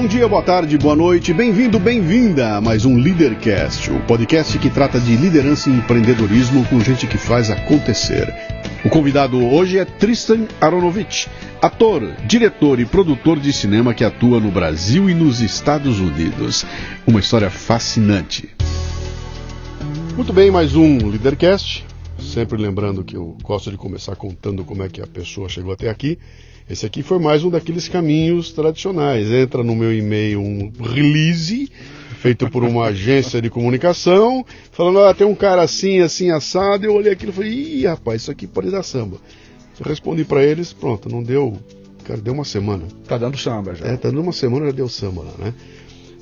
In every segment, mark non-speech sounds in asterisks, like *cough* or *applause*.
Bom dia, boa tarde, boa noite, bem-vindo, bem-vinda a mais um Leadercast, o podcast que trata de liderança e empreendedorismo com gente que faz acontecer. O convidado hoje é Tristan Aronovich, ator, diretor e produtor de cinema que atua no Brasil e nos Estados Unidos. Uma história fascinante. Muito bem, mais um Leadercast. Sempre lembrando que eu gosto de começar contando como é que a pessoa chegou até aqui. Esse aqui foi mais um daqueles caminhos tradicionais. Entra no meu e-mail um release feito por uma *laughs* agência de comunicação, falando: ah, tem um cara assim, assim, assado. Eu olhei aquilo e falei: ih, rapaz, isso aqui pode dar samba. Eu respondi para eles: pronto, não deu. Cara, deu uma semana. Tá dando samba já. É, tá dando uma semana, já deu samba lá, né?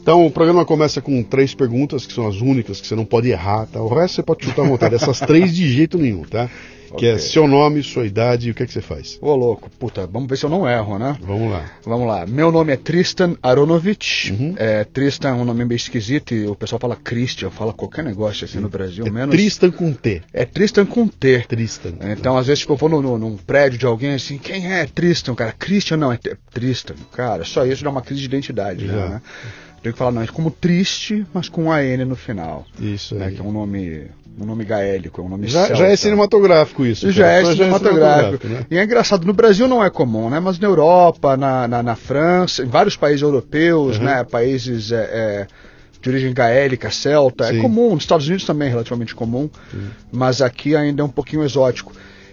Então, o programa começa com três perguntas, que são as únicas que você não pode errar, tá? O resto você pode chutar à vontade. Essas três de jeito nenhum, tá? Que é seu nome, sua idade e o que é que você faz. Ô, louco, puta, vamos ver se eu não erro, né? Vamos lá. Vamos lá. Meu nome é Tristan Aronovich. É, Tristan é um nome meio esquisito e o pessoal fala Christian, fala qualquer negócio assim no Brasil, É menos. Tristan com T. É Tristan com T. Tristan. Então, às vezes, tipo, eu vou no, no- num prédio de alguém assim, quem é Tristan? Cara, Christian não, é Tristan. Cara, só isso dá uma crise de identidade, já, Já. né? Tenho que falar, não, é como triste, mas com um AN no final. Isso Né, aí. que é um nome, um nome gaélico, é um nome Já, celta. já é cinematográfico isso. Já cara. é cinematográfico. né? E é engraçado, no Brasil não é comum, né? Mas na Europa, na, na, na França, em vários países europeus, Uhum. né? Países é, é, de origem gaélica, celta, Sim. é comum. Nos Estados Unidos também é relativamente comum, mas aqui ainda é um pouquinho exótico.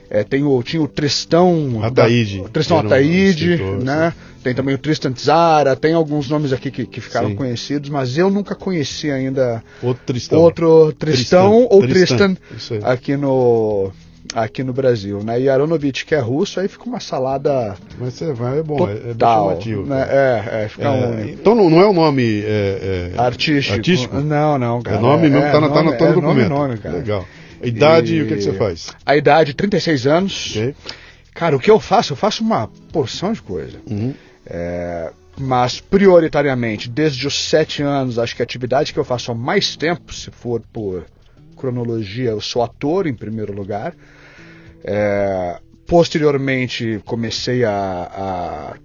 É, tem o, tinha o Tristão... Ataíde, da- o Tristão um Ataíde, escritor, né? Tem também o Tristan Tzara, tem alguns nomes aqui que, que ficaram Sim. conhecidos, mas eu nunca conheci ainda Outro Tristão. outro Tristão, Tristão, ou Tristan, Tristan, aqui no aqui no Brasil, né? E Aronovich que é russo, aí fica uma salada Mas você vai, é bom, é, é bem total, chamativo. né? É, é, fica É, único. então não, não é o nome é, é, Artístico. artístico? Não, não, cara. É nome mesmo, tá, na, tá, nome- tá no é nome, documento. nome, cara. Legal. Idade, E- o que, é que você faz? A idade, 36 anos. Ok. Cara, o que eu faço? Eu faço uma porção de coisa. Uhum. É, mas prioritariamente, desde os sete anos, acho que a atividade que eu faço há mais tempo, se for por cronologia, eu sou ator em primeiro lugar. É, posteriormente, comecei a, a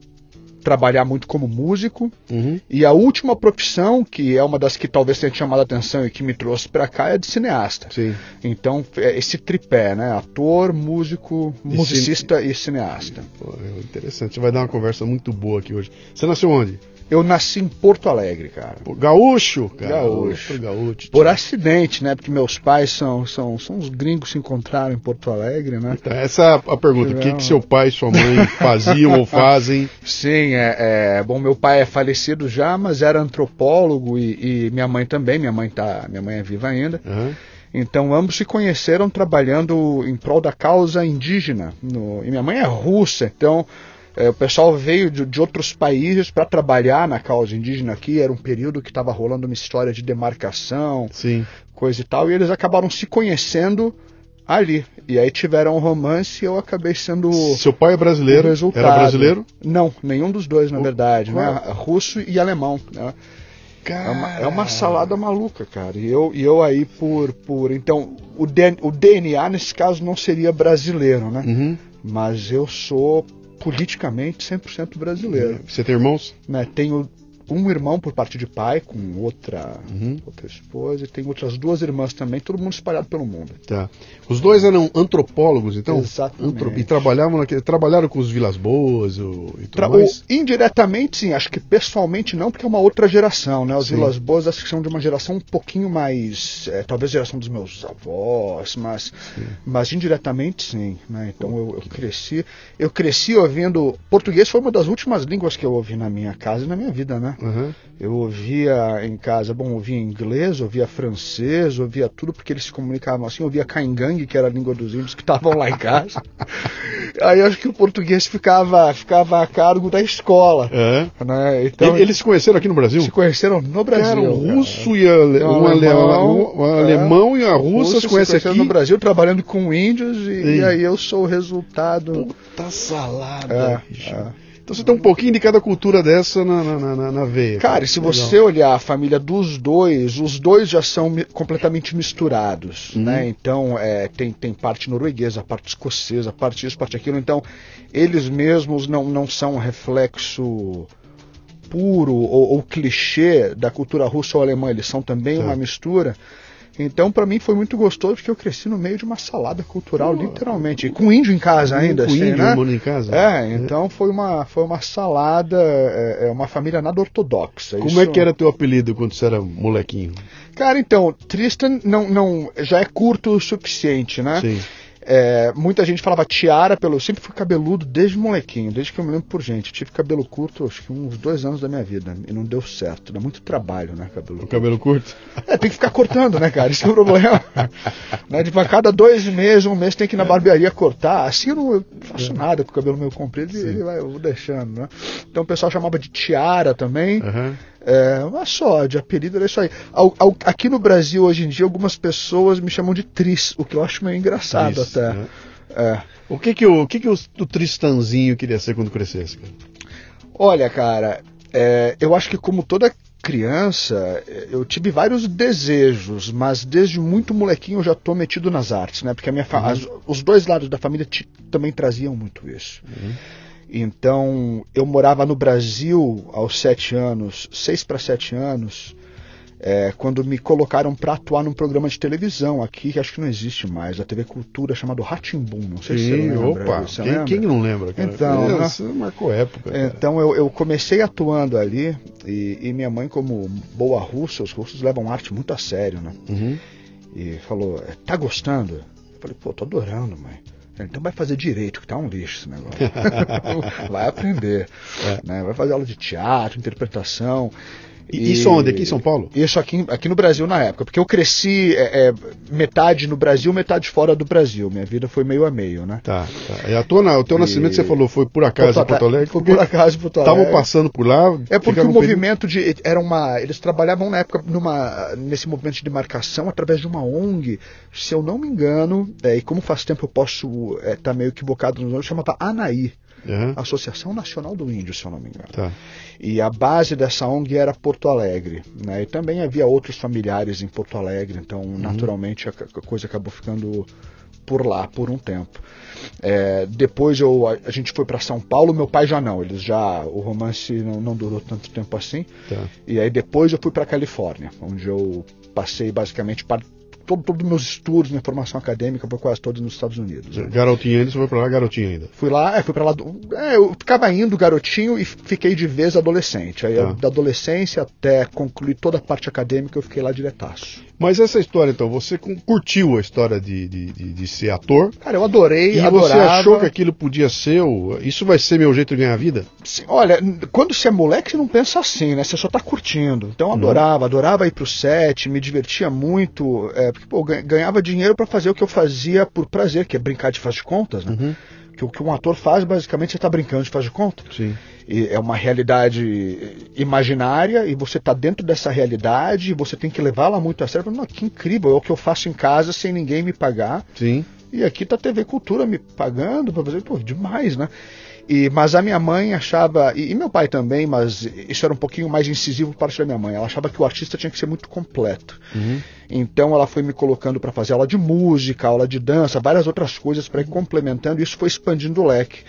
trabalhar muito como músico. Uhum. E a última profissão, que é uma das que talvez tenha chamado a atenção e que me trouxe para cá, é de cineasta. Sim. Então, é esse tripé, né? Ator, músico, E musicista e cineasta. Pô, é interessante. Você vai dar uma conversa muito boa aqui hoje. Você nasceu onde? Eu nasci em Porto Alegre, cara. Pô, gaúcho? Cara. Gaúcho. Gaúcho. Por acidente, né? Porque meus pais são, são, são os gringos que se encontraram em Porto Alegre, né? Então, essa é a- pergunta. O que, que seu pai e sua mãe *laughs* faziam ou fazem? Sim, é, é, bom, meu pai é falecido já, mas era antropólogo e, e minha mãe também. Minha mãe tá, minha mãe é viva ainda. Aham. Então ambos se conheceram trabalhando em prol da causa indígena. No- e minha mãe é russa, então é, o pessoal veio de, de outros países para trabalhar na causa indígena aqui. Era um período que estava rolando uma história de demarcação, Sim. coisa e tal, e eles acabaram se conhecendo ali. E aí tiveram um romance e eu acabei sendo Seu pai é brasileiro? resultado. Era brasileiro? Não, nenhum dos dois, na O- verdade, né? Russo e alemão. Né? É uma, é uma salada maluca, cara. E eu, e eu aí por. por então, o DNA nesse caso não seria brasileiro, né? Uhum. Mas eu sou politicamente 100% brasileiro. Você tem irmãos? Né? Tenho um irmão por parte de pai, com outra, Uhum. outra esposa, e tenho outras duas irmãs também, todo mundo espalhado pelo mundo. Tá. Os dois eram antropólogos, então? Exatamente. E trabalhavam naquele, trabalharam com os Vilas Boas o- e tudo Tra- mais? ou indiretamente, sim, acho que pessoalmente não, porque é uma outra geração, né? Os Sim. Vilas Boas acho que são de uma geração um pouquinho mais. é, talvez geração dos meus avós, mas, mas indiretamente sim. Né? Então eu, eu cresci. Eu cresci ouvindo. Português foi uma das últimas línguas que eu ouvi na minha casa e na minha vida, né? Aham. Eu ouvia em casa, bom, ouvia inglês, ouvia francês, ouvia tudo porque eles se comunicavam assim, ouvia caingangue, que era a língua dos índios que estavam lá em casa. Aí acho que o português ficava, ficava a cargo da escola. É. Né? Então, E- Eles se conheceram aqui no Brasil? se conheceram no Brasil. Cara, um russo e ale... Um um, ale... alemão, um é. alemão e a russa Russo se conhecem conheceram aqui. no Brasil trabalhando com índios e, e aí eu sou o resultado. Puta salada, É, bicho. é. Então você tem um pouquinho de cada cultura dessa na, na, na, na veia. Cara, e se Legal. você olhar a família dos dois, os dois já são completamente misturados, Uhum. né? Então, é, tem, tem parte norueguesa, parte escocesa, parte isso, parte aquilo. Então, eles mesmos não, não são um reflexo puro ou, ou clichê da cultura russa ou alemã, eles são também uma mistura. Então, para mim foi muito gostoso porque eu cresci no meio de uma salada cultural, literalmente, e com índio em casa ainda, com assim, índio né? morando em casa. É, então foi uma foi uma salada, é, é uma família nada ortodoxa. Como Isso- é que era teu apelido quando você era molequinho? Cara, então, Tristan não, não já é curto o suficiente, né? Sim. É, muita gente falava tiara pelo. Eu sempre fui cabeludo desde molequinho, desde que eu me lembro por gente. Eu tive cabelo curto, acho que uns dois anos da minha vida. E não deu certo. Dá muito trabalho, né, cabelo O cabelo curto? É, tem que ficar cortando, né, cara? Isso é o problema. *laughs* né? Tipo, a cada dois meses, um mês tem que ir na barbearia cortar. Assim eu não eu faço nada com o cabelo meio comprido e vai, eu vou deixando, né? Então o pessoal chamava de tiara também. Aham. É, mas só, de apelido era isso aí. Ao- ao- aqui no Brasil, hoje em dia, algumas pessoas me chamam de Tris, o que eu acho meio engraçado Tris, até. né? É. O que que o, o que que o, o Tristanzinho queria ser quando crescesse? cara? Olha, cara, é, eu acho que como toda criança, eu tive vários desejos, mas desde muito molequinho eu já tô metido nas artes, né? Porque a minha fa- as- os dois lados da família também traziam muito isso. Então, eu morava no Brasil aos sete anos, seis para sete anos, é, quando me colocaram para atuar num programa de televisão aqui, que acho que não existe mais, a TV Cultura, chamado Ratimbum. Não sei se você Sim, lembra. opa, você quem, lembra? quem não lembra, cara? Então, né? Isso marcou época. cara. Então eu, eu comecei atuando ali e, e minha mãe, como boa russa, os russos levam arte muito a sério, né? Uhum. E falou, tá gostando? Eu falei, pô, tô adorando, mãe. Ela, Então vai fazer direito, que tá um lixo esse negócio. *laughs* vai aprender. né? Vai fazer aula de teatro, interpretação. E isso onde? Aqui em São Paulo? Isso aqui, aqui no Brasil na época, porque eu cresci é, é, metade no Brasil, metade fora do Brasil. Minha vida foi meio a meio, né? Tá, tá. E a tua, o teu E- nascimento, você falou, foi por acaso em Porto Alegre? Foi por acaso em Porto Alegre. Estavam passando por lá. É porque o período- movimento de era uma, eles trabalhavam na época numa nesse movimento de demarcação através de uma ONG, se eu não me engano, é, e como faz tempo eu posso estar meio equivocado no nome, chamava ANAI, Aham, Associação Nacional do Índio, se eu não me engano. Tá. E a base dessa ONG era Porto Alegre, né? E também havia outros familiares em Porto Alegre, então naturalmente a, a coisa acabou ficando por lá por um tempo. É, depois eu, a, a gente foi para São Paulo, meu pai já não, eles já o romance não, não durou tanto tempo assim. Tá. E aí depois eu fui para Califórnia, onde eu passei basicamente para todo todos os meus estudos, minha formação acadêmica foi quase todos nos Estados Unidos. né? Garotinho ainda, você foi pra lá, garotinho ainda. Fui lá, é, fui para lá. do- É, eu ficava indo garotinho e fiquei de vez adolescente. Aí Tá. da adolescência até concluir toda a parte acadêmica eu fiquei lá diretaço. Mas essa história, então, você curtiu a história de, de, de, de ser ator? Cara, eu adorei, E adorava. você achou que aquilo podia ser o... Isso vai ser meu jeito de ganhar vida? Sim, Olha, quando você é moleque, você não pensa assim, né? Você só tá curtindo. Então eu adorava, adorava ir pro set, me divertia muito, é, porque pô, ganhava dinheiro para fazer o que eu fazia por prazer, que é brincar de faz de contas, né? Que o que um ator faz, basicamente, você tá brincando de faz de conta. Sim. E é uma realidade imaginária e você está dentro dessa realidade e você tem que levá-la muito a sério. Não, que incrível, é o que eu faço em casa sem ninguém me pagar. Sim. E aqui tá a TV Cultura me pagando para fazer, pô, demais, né? E, mas a minha mãe achava, e, e meu pai também, mas isso era um pouquinho mais incisivo parte da minha mãe. Ela achava que o artista tinha que ser muito completo. Então ela foi me colocando para fazer aula de música, aula de dança, várias outras coisas para ir complementando. E isso foi expandindo o leque.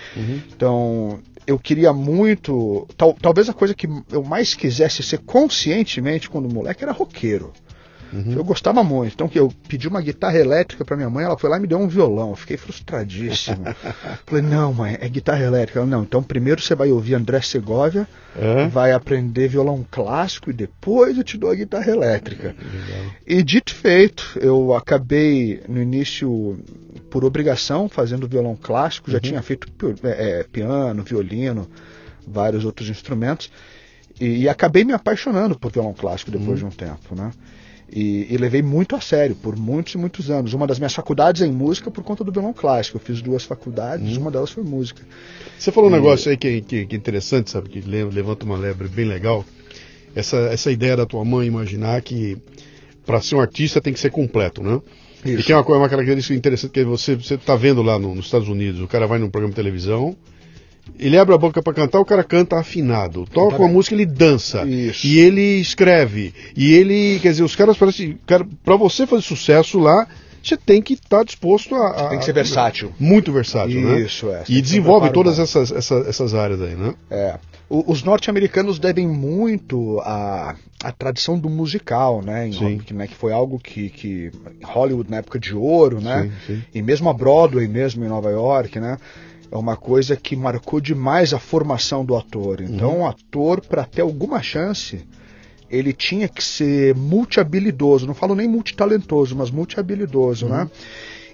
Então eu queria muito, tal- talvez a coisa que eu mais quisesse ser conscientemente quando moleque era roqueiro. Eu gostava muito. Então que eu pedi uma guitarra elétrica para minha mãe, ela foi lá e me deu um violão. Eu fiquei frustradíssimo. *laughs* Falei, não, mãe, é guitarra elétrica. Ela, não, então primeiro você vai ouvir André Segovia, É? vai aprender violão clássico e depois eu te dou a guitarra elétrica. E dito feito, eu acabei no início, por obrigação, fazendo violão clássico, já tinha feito é, é, piano, violino, vários outros instrumentos, e, e acabei me apaixonando por violão clássico depois de um tempo, né? E, e levei muito a sério, por muitos e muitos anos. Uma das minhas faculdades é em música por conta do violão clássico. Eu fiz duas faculdades, uma delas foi música. Você falou um negócio aí que, que, que é interessante, sabe? Que le- levanta uma lebre bem legal. Essa, essa ideia da tua mãe imaginar que para ser um artista tem que ser completo, né? E Isso. tem uma, coisa, uma característica interessante que você você está vendo lá no- nos Estados Unidos, o cara vai num programa de televisão, ele abre a boca para cantar, o cara canta afinado, toca uma música, ele dança, Isso. e ele escreve, e ele, quer dizer, os caras parecem, cara, para você fazer sucesso lá, você tem que estar disposto a, a- Tem que ser versátil. muito versátil, né? Isso, é. E desenvolve todas essas, essas, essas áreas aí, né? É. o, os norte-americanos devem muito à, à tradição do musical, né? Em, Sim. que, né? Que foi algo que, que Hollywood na época de ouro, né? Sim, sim. E mesmo a Broadway, mesmo em Nova York, né? É uma coisa que marcou demais a formação do ator. Então, o ator, para ter alguma chance, ele tinha que ser multi-habilidoso. Não falo nem multitalentoso, mas multi-habilidoso, né?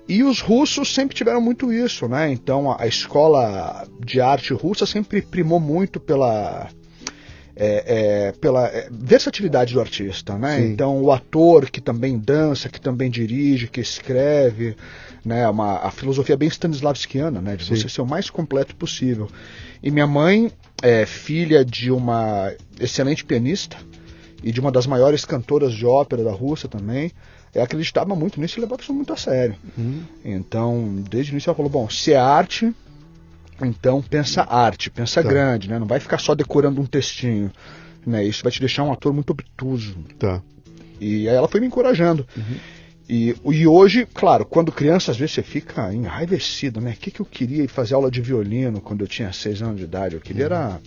E os russos sempre tiveram muito isso, né? Então a, a escola de arte russa sempre primou muito pela é, é, pela é, versatilidade do artista, né? Sim. Então o ator que também dança, que também dirige, que escreve, né? Uma, a filosofia bem stanislavskiana, né? De Sim. você ser o mais completo possível. E minha mãe é filha de uma excelente pianista e de uma das maiores cantoras de ópera da Rússia também. Ela acreditava muito nisso e levava isso muito a sério. Uhum. Então, desde o início ela falou: bom, se é arte, então pensa arte, pensa Tá. grande, né? Não vai ficar só decorando um textinho. Né? Isso vai te deixar um ator muito obtuso. Tá. E aí ela foi me encorajando. Uhum. E, e hoje, claro, quando criança, às vezes você fica enraivecido, né? O que, que eu queria ir fazer aula de violino quando eu tinha seis anos de idade? Eu queria era.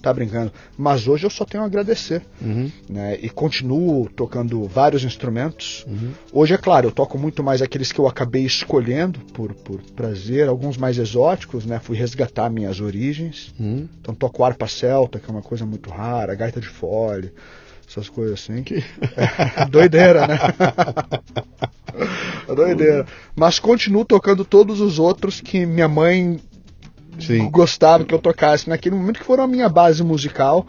Tá brincando. Mas hoje eu só tenho a agradecer. Uhum. Né? E continuo tocando vários instrumentos. Uhum. Hoje, é claro, eu toco muito mais aqueles que eu acabei escolhendo por, por prazer, alguns mais exóticos, né? Fui resgatar minhas origens. Uhum. Então toco harpa celta, que é uma coisa muito rara, gaita de fole, essas coisas assim. É, *laughs* doideira, né? *laughs* Doideira. Mas continuo tocando todos os outros que minha mãe Sim. gostava que eu tocasse naquele momento que foram a minha base musical.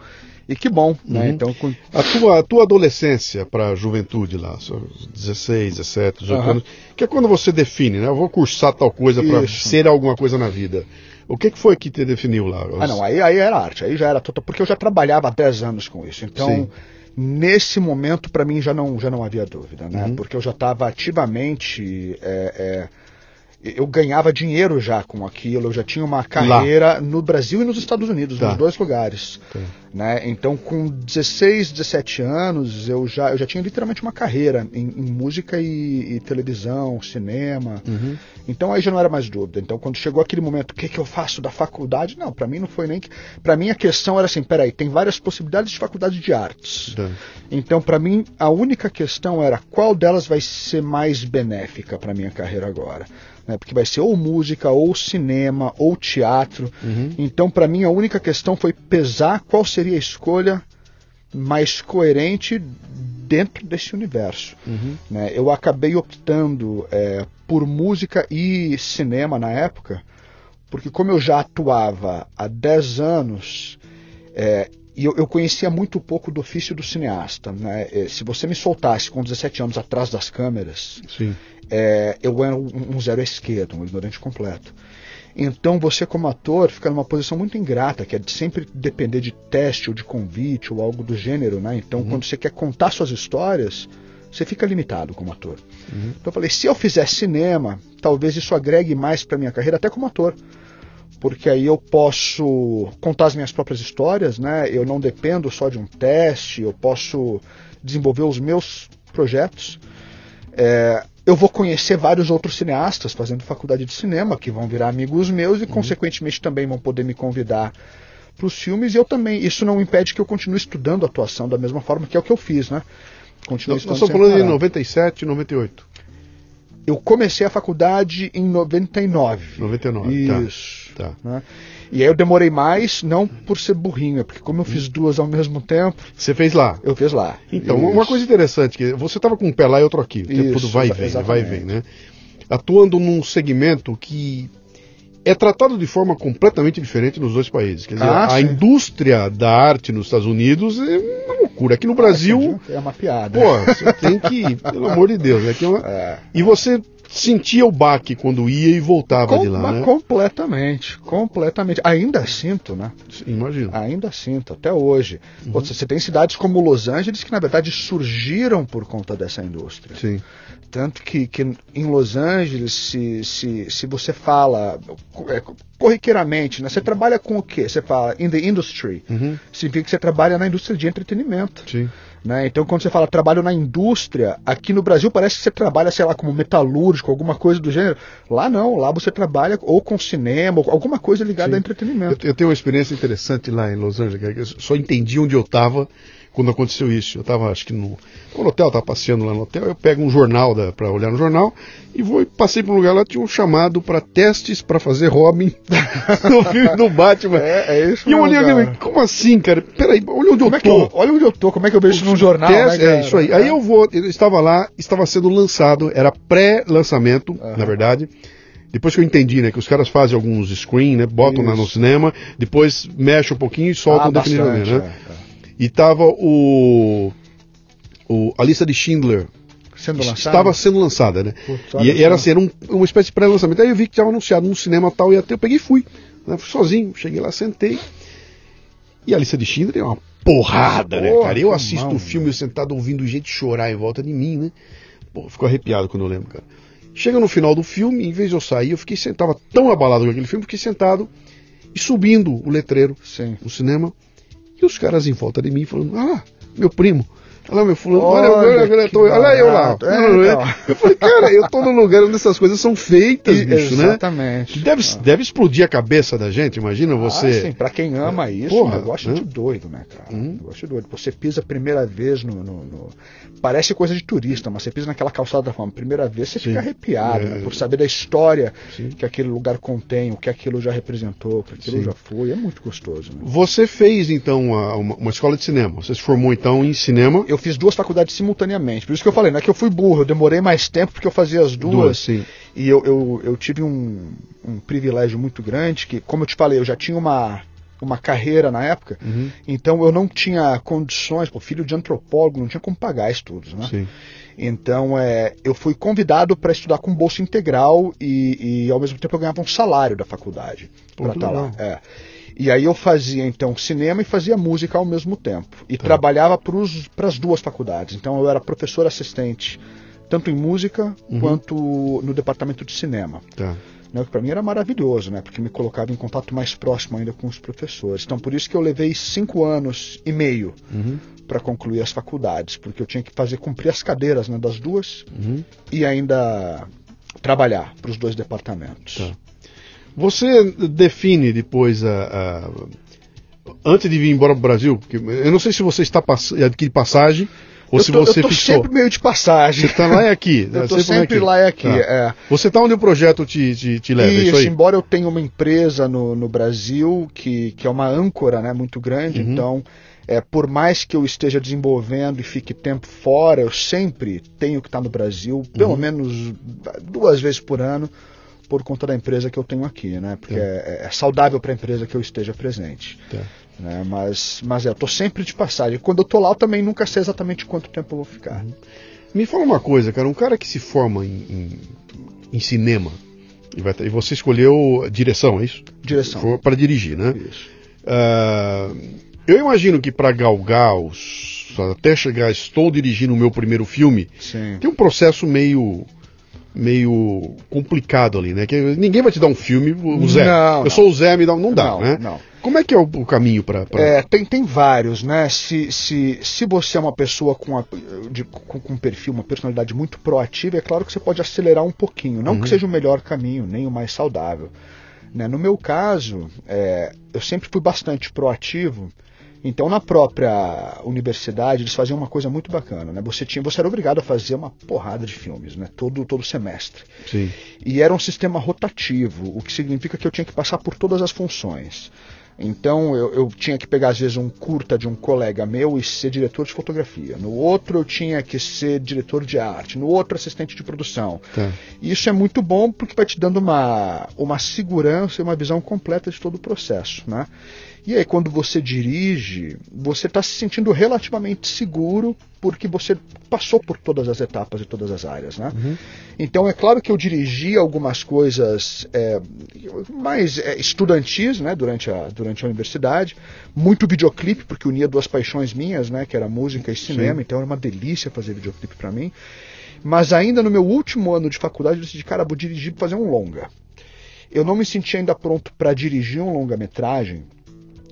E que bom, né? Uhum. Então, com- A tua, a tua adolescência para a juventude lá, seus 16, 17, 18 Aham. anos, que é quando você define, né? Eu vou cursar tal coisa para ser alguma coisa na vida. O que, que foi que te definiu lá? Ah, não, aí, aí era arte, aí já era total, porque eu já trabalhava há 10 anos com isso. Então, Sim. nesse momento, para mim, já não, já não havia dúvida, né? Uhum. Porque eu já estava ativamente. é, é, eu ganhava dinheiro já com aquilo, eu já tinha uma carreira no Brasil e nos Estados Unidos, Tá. nos dois lugares. Tá. Né? Então, com 16, 17 anos, eu já, eu já tinha literalmente uma carreira em, em música e, e televisão, cinema. Uhum. Então aí já não era mais dúvida. Então quando chegou aquele momento, o que, que eu faço da faculdade? Não, para mim não foi nem que. Para mim a questão era assim: peraí, tem várias possibilidades de faculdade de artes. Tá. Então para mim a única questão era qual delas vai ser mais benéfica para minha carreira agora. Né? Porque vai ser ou música, ou cinema, ou teatro. Uhum. Então para mim a única questão foi pesar qual seria a escolha mais coerente dentro desse universo Uhum. né? Eu acabei optando é, por música e cinema na época, porque como eu já atuava há 10 anos, é, e eu, eu conhecia muito pouco do ofício do cineasta. Né? É, se você me soltasse com 17 anos atrás das câmeras, Sim. é, eu era um, um zero à esquerda, um ignorante completo. Então você, como ator, fica numa posição muito ingrata, que é de sempre depender de teste ou de convite ou algo do gênero, né? Então, quando você quer contar suas histórias, você fica limitado como ator. Uhum. Então eu falei, se eu fizer cinema, talvez isso agregue mais para minha carreira, até como ator. Porque aí eu posso contar as minhas próprias histórias, né? Eu não dependo só de um teste, eu posso desenvolver os meus projetos. É, eu vou conhecer vários outros cineastas fazendo faculdade de cinema, que vão virar amigos meus e, consequentemente, também vão poder me convidar para os filmes. E eu também, isso não impede que eu continue estudando atuação da mesma forma que é o que eu fiz, né? Nós, nós estudando estamos falando de parar. 97, 98. Eu comecei a faculdade em 99. 99, tá. Isso. Tá. né? E aí eu demorei mais, não por ser burrinho, é porque como eu fiz duas ao mesmo tempo, Você fez lá. eu fiz lá. Então, Isso. uma coisa interessante, que você estava com um pé lá e outro aqui, o tempo Isso, todo vai e vem, exatamente. vai e vem, né? Atuando num segmento que é tratado de forma completamente diferente nos dois países. Quer dizer, Ah, a sim. indústria da arte nos Estados Unidos é uma loucura. Aqui no Brasil, É uma piada. pô, você tem que, pelo amor de Deus? Que é uma- É. E você sentia o baque quando ia e voltava Com- de lá, mas né? Completamente, completamente. Ainda sinto, né? Imagino. Ainda sinto, até hoje. Uhum. Você, você tem cidades como Los Angeles que, na verdade, surgiram por conta dessa indústria. Sim. Tanto que, que em Los Angeles, se, se, se você fala é, corriqueiramente, né? Você trabalha com o quê? Você fala in the industry, Uhum. significa que você trabalha na indústria de entretenimento. Sim. Né? Então, quando você fala trabalho na indústria, aqui no Brasil parece que você trabalha, sei lá, como metalúrgico, alguma coisa do gênero. Lá não, lá você trabalha ou com cinema, ou alguma coisa ligada Sim. a entretenimento. Eu, eu tenho uma experiência interessante lá em Los Angeles, que eu só entendi onde eu estava quando aconteceu isso. Eu estava, acho que no, no hotel, estava passeando lá no hotel, eu pego um jornal para olhar no jornal e vou passei para um lugar lá, tinha um chamado para testes para fazer Robin *laughs* no filme do Batman. É, é isso E eu olhei cara. aquilo, como assim, cara? Peraí, olha onde Como eu é tô. eu, olha onde eu tô, como é que eu vejo isso num jornal, Teste- né, é isso aí. Aí eu vou, eu estava lá, estava sendo lançado, era pré-lançamento, Aham. na verdade. Depois que eu entendi, né, que os caras fazem alguns screen, né, botam lá no cinema, depois mexem um pouquinho e soltam Ah, definitivamente, né? é, é. E tava o, o a lista de Schindler Sendo estava sendo lançada, né? E, era assim, era um- uma espécie de pré-lançamento. Aí eu vi que estava anunciado num cinema tal, e até eu peguei e fui. Né? Fui sozinho, cheguei lá, sentei. E a lista de Schindler é uma porrada, né, Porra, cara? Eu assisto mal, o filme eu sentado ouvindo gente chorar em volta de mim, né? Pô, fico arrepiado quando eu lembro, cara. Chega no final do filme, em vez de eu sair, eu fiquei sentado, tava tão abalado com aquele filme, fiquei sentado e subindo o letreiro Sim. no cinema. E os caras em volta de mim falando: Ah, meu primo. Olha lá, meu fulano. Olha, Olha, olha, tô- olha eu lá. É, então. Eu falei, cara, eu tô num lugar onde essas coisas são feitas, E- bicho, né? Exatamente. Deve, deve explodir a cabeça da gente, imagina Ah, você. sim, pra quem ama isso, Porra, um negócio né? de doido, né, cara? Uhum. Um negócio de doido. Você pisa a primeira vez no, no- no- Parece coisa de turista, mas você pisa naquela calçada da fama. Primeira vez você Sim. fica arrepiado, É. né, por saber da história Sim. que aquele lugar contém, o que aquilo já representou, o que aquilo Sim. já foi. É muito gostoso, né? Você fez então uma- uma escola de cinema. Você se formou então em cinema. Eu fiz duas faculdades simultaneamente. Por isso que eu falei, não é que eu fui burro, eu demorei mais tempo porque eu fazia as duas. sim. E eu, eu, eu tive um, um privilégio muito grande, que, como eu te falei, eu já tinha uma, uma carreira na época, Uhum. então eu não tinha condições, pô, filho de antropólogo, não tinha como pagar estudos, né? Sim. Então é, eu fui convidado para estudar com bolsa integral e, e ao mesmo tempo eu ganhava um salário da faculdade para estar lá. legal. É. E aí eu fazia então cinema e fazia música ao mesmo tempo. E Tá. trabalhava para as duas faculdades. Então eu era professor assistente, tanto em música Uhum. quanto no departamento de cinema. Tá. Né, o que para mim era maravilhoso, né? Porque me colocava em contato mais próximo ainda com os professores. Então por isso que eu levei cinco anos e meio Uhum. para concluir as faculdades, porque eu tinha que fazer cumprir as cadeiras né, das duas Uhum. e ainda trabalhar para os dois departamentos. Tá. Você define depois a, a- Antes de vir embora pro Brasil, porque eu não sei se você está pass... adquire passagem ou eu se tô, você eu tô fixou. sempre meio de passagem. Você está lá e aqui. *laughs* Eu né? tô Sempre sempre lá e aqui. Tá. É. Você está onde o projeto te, te, te leva, é isso Isso, embora eu tenha uma empresa no, no Brasil que, que é uma âncora né, muito grande, Uhum. então é, por mais que eu esteja desenvolvendo e fique tempo fora, eu sempre tenho que estar no Brasil, pelo Uhum. menos duas vezes por ano, por conta da empresa que eu tenho aqui, né? Porque Tá. é, é saudável para a empresa que eu esteja presente. Tá. né? Mas, mas é, eu tô sempre de passagem. Quando eu tô lá, eu também nunca sei exatamente quanto tempo eu vou ficar. Me fala uma coisa, cara, um cara que se forma em, em, em cinema e, vai, e você escolheu direção, é isso? Direção. Para dirigir, né? Isso. Ah, eu imagino que para galgar os, até chegar, estou dirigindo o meu primeiro filme, Sim. tem um processo meio meio complicado ali, né? Que ninguém vai te dar um filme, o Zé. Não, eu não. sou o Zé, me dá, não dá, Não, né? não. Como é que é o, o caminho para É, tem, tem vários, né? Se, se, se você é uma pessoa com, a- de- com, com um perfil, uma personalidade muito proativa, é claro que você pode acelerar um pouquinho. Não Uhum. que seja o melhor caminho, nem o mais saudável. Né? No meu caso, é, eu sempre fui bastante proativo. Então, na própria universidade, eles faziam uma coisa muito bacana, né? Você tinha, você era obrigado a fazer uma porrada de filmes, né? Todo, todo semestre. Sim. E era um sistema rotativo, o que significa que eu tinha que passar por todas as funções. Então eu, eu tinha que pegar, às vezes, um curta de um colega meu e ser diretor de fotografia. No outro eu tinha que ser diretor de arte, no outro assistente de produção. Tá. E isso é muito bom porque vai te dando uma, uma segurança e uma visão completa de todo o processo. Né? E aí, quando você dirige, você está se sentindo relativamente seguro porque você passou por todas as etapas e todas as áreas. Né? Uhum. Então, é claro que eu dirigi algumas coisas é, mais é, estudantis né, durante, a, durante a universidade, muito videoclipe, porque unia duas paixões minhas, né, que era música e cinema, Sim. então era uma delícia fazer videoclipe para mim. Mas ainda no meu último ano de faculdade, eu decidi, cara, vou dirigir fazer um longa. Eu não me senti ainda pronto para dirigir um longa-metragem,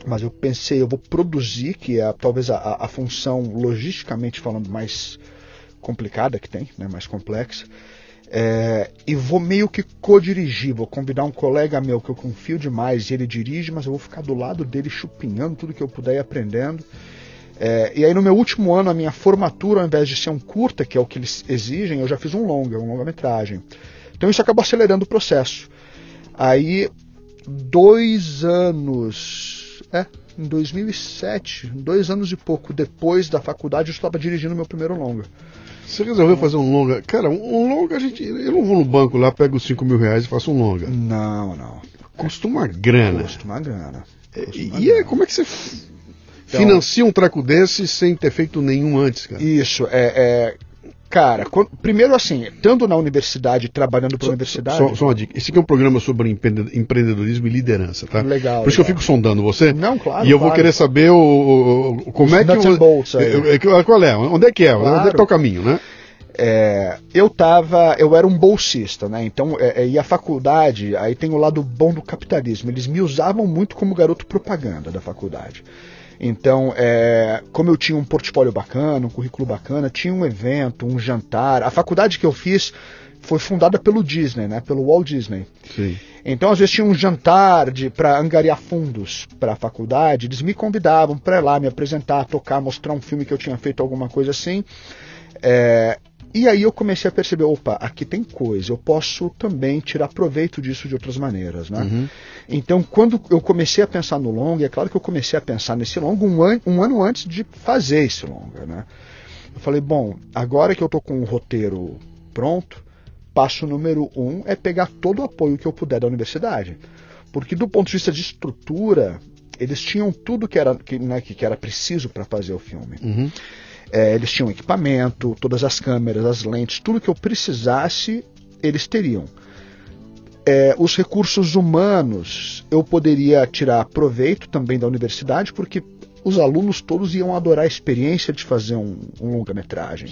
mas eu pensei, eu vou produzir, que é talvez a, a função logisticamente falando mais complicada que tem, né, mais complexa. É, e vou meio que co-dirigir, vou convidar um colega meu que eu confio demais ele dirige, mas eu vou ficar do lado dele chupinhando tudo que eu puder e aprendendo. É, e aí no meu último ano, a minha formatura, ao invés de ser um curta, que é o que eles exigem, eu já fiz um longa, uma longa-metragem. Então isso acabou acelerando o processo. Aí, dois anos, é, em 2007, dois anos e pouco depois da faculdade, eu estava dirigindo meu primeiro longa. Você resolveu fazer um longa? Cara, um longa a gente. Eu não vou no banco lá, pego os 5 mil reais e faço um longa. Não, não. Custa uma grana. Custa uma grana. Custa E, uma e é, grana. como é que você Então- financia um treco desse sem ter feito nenhum antes, cara? Isso, é. é cara, quando- primeiro assim, estando na universidade, trabalhando para a universidade. Só, só uma dica. Esse aqui é um programa sobre empre- empreendedorismo e liderança, tá? Legal, Por isso que eu legal. fico sondando você. Não, claro, E eu vou claro. querer saber o, o- como Os é que nuts o, and bolts é, é, que- qual é? Onde é que é? Onde é que Claro. tá o caminho, né? É, eu tava, eu era um bolsista, né? Então, é, é, e a faculdade, aí tem o lado bom do capitalismo. Eles me usavam muito como garoto propaganda da faculdade. Então, é, como eu tinha um portfólio bacana, um currículo bacana, tinha um evento, um jantar. A faculdade que eu fiz foi fundada pelo Disney, né? Pelo Walt Disney. Sim. Então, às vezes tinha um jantar para angariar fundos para a faculdade, eles me convidavam para ir lá me apresentar, tocar, mostrar um filme que eu tinha feito, alguma coisa assim. É, e aí eu comecei a perceber, opa, aqui tem coisa, eu posso também tirar proveito disso de outras maneiras, né? Uhum. Então, quando eu comecei a pensar no longa, é claro que eu comecei a pensar nesse longa um, an um ano antes de fazer esse longa, né? Eu falei, bom, agora que eu tô com o roteiro pronto, passo número um é pegar todo o apoio que eu puder da universidade. Porque do ponto de vista de estrutura, eles tinham tudo que era, que, né, que era preciso para fazer o filme. Uhum. É, eles tinham equipamento, todas as câmeras, as lentes, tudo que eu precisasse, eles teriam. É, os recursos humanos eu poderia tirar proveito também da universidade, porque os alunos todos iam adorar a experiência de fazer um, um longa-metragem.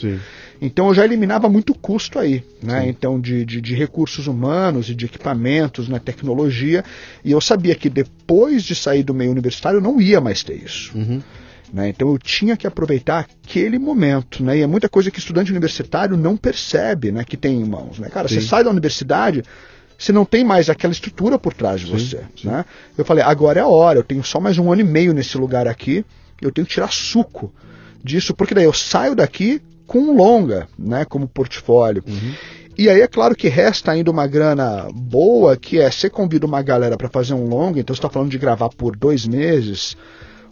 Então eu já eliminava muito custo aí, né? Sim. Então de, de, de recursos humanos e de equipamentos, né? tecnologia, e eu sabia que depois de sair do meio universitário eu não ia mais ter isso. Uhum. Né? Então eu tinha que aproveitar aquele momento, né? E é muita coisa que estudante universitário não percebe, né? Que tem em mãos, né? Cara, Sim. você sai da universidade, você não tem mais aquela estrutura por trás de você, sim. né? Eu falei, agora é a hora, eu tenho só mais um ano e meio nesse lugar aqui, eu tenho que tirar suco disso, porque daí eu saio daqui com um longa, né? Como portfólio. Uhum. E aí é claro que resta ainda uma grana boa, que é você convida uma galera para fazer um longa, então você está falando de gravar por dois meses.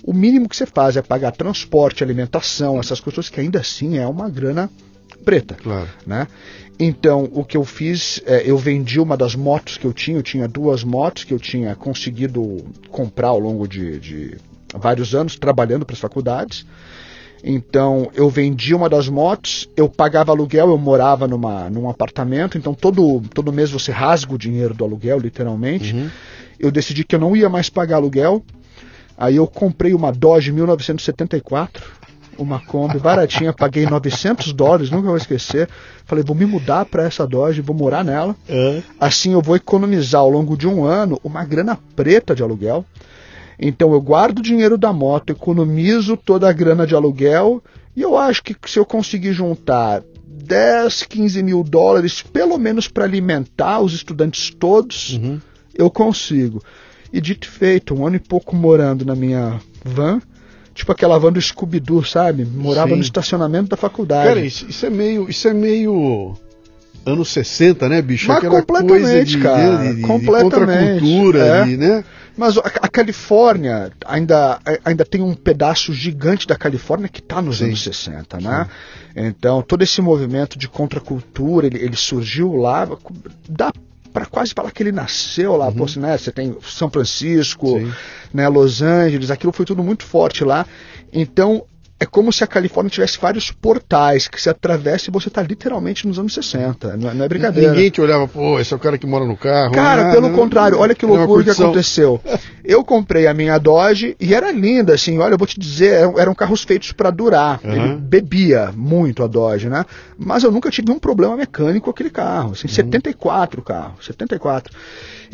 O mínimo que você faz é pagar transporte, alimentação, essas coisas que ainda assim é uma grana preta, Claro. né? Então o que eu fiz, é, eu vendi uma das motos que eu tinha, eu tinha duas motos que eu tinha conseguido comprar ao longo de, de vários anos trabalhando para as faculdades. Então eu vendi uma das motos, eu pagava aluguel, eu morava numa, num apartamento, então todo, todo mês você rasga o dinheiro do aluguel, literalmente. Uhum. Eu decidi que eu não ia mais pagar aluguel. Aí eu comprei uma Dodge 1974, uma Kombi baratinha, *laughs* paguei 900 dólares, nunca vou esquecer. Falei, vou me mudar para essa Dodge, vou morar nela. É. Assim eu vou economizar ao longo de um ano uma grana preta de aluguel. Então eu guardo o dinheiro da moto, economizo toda a grana de aluguel e eu acho que se eu conseguir juntar 10, 15 mil dólares, pelo menos para alimentar os estudantes todos, Uhum. eu consigo. E dito e feito, um ano e pouco morando na minha van, tipo aquela van do Scooby-Doo, sabe? Morava Sim. no estacionamento da faculdade. Cara, isso, isso é meio. Isso é meio. Anos 60, né, bicho? Mas Aquela completamente, coisa de, cara, de, de, de completamente, contracultura, é. de, né? Mas a, a Califórnia ainda, ainda tem um pedaço gigante da Califórnia que está nos Sim. anos 60, né? Então todo esse movimento de contracultura ele, ele surgiu lá, dá para quase falar que ele nasceu lá, pô, né? Você tem São Francisco, Uhum. Sim. né? Los Angeles, aquilo foi tudo muito forte lá. Então é como se a Califórnia tivesse vários portais que se atravessa e você está literalmente nos anos 60. Não, é, não é brincadeira. Ninguém te olhava, pô, esse é o cara que mora no carro. Cara, Ah, pelo não, contrário, olha que é loucura que curtição. aconteceu. *laughs* Eu comprei a minha Dodge e era linda, assim, olha, eu vou te dizer, eram, carros feitos para durar. Uhum. Ele bebia muito a Dodge, né? Mas eu nunca tive um problema mecânico com aquele carro. Uhum. Assim, 74 carro, 74.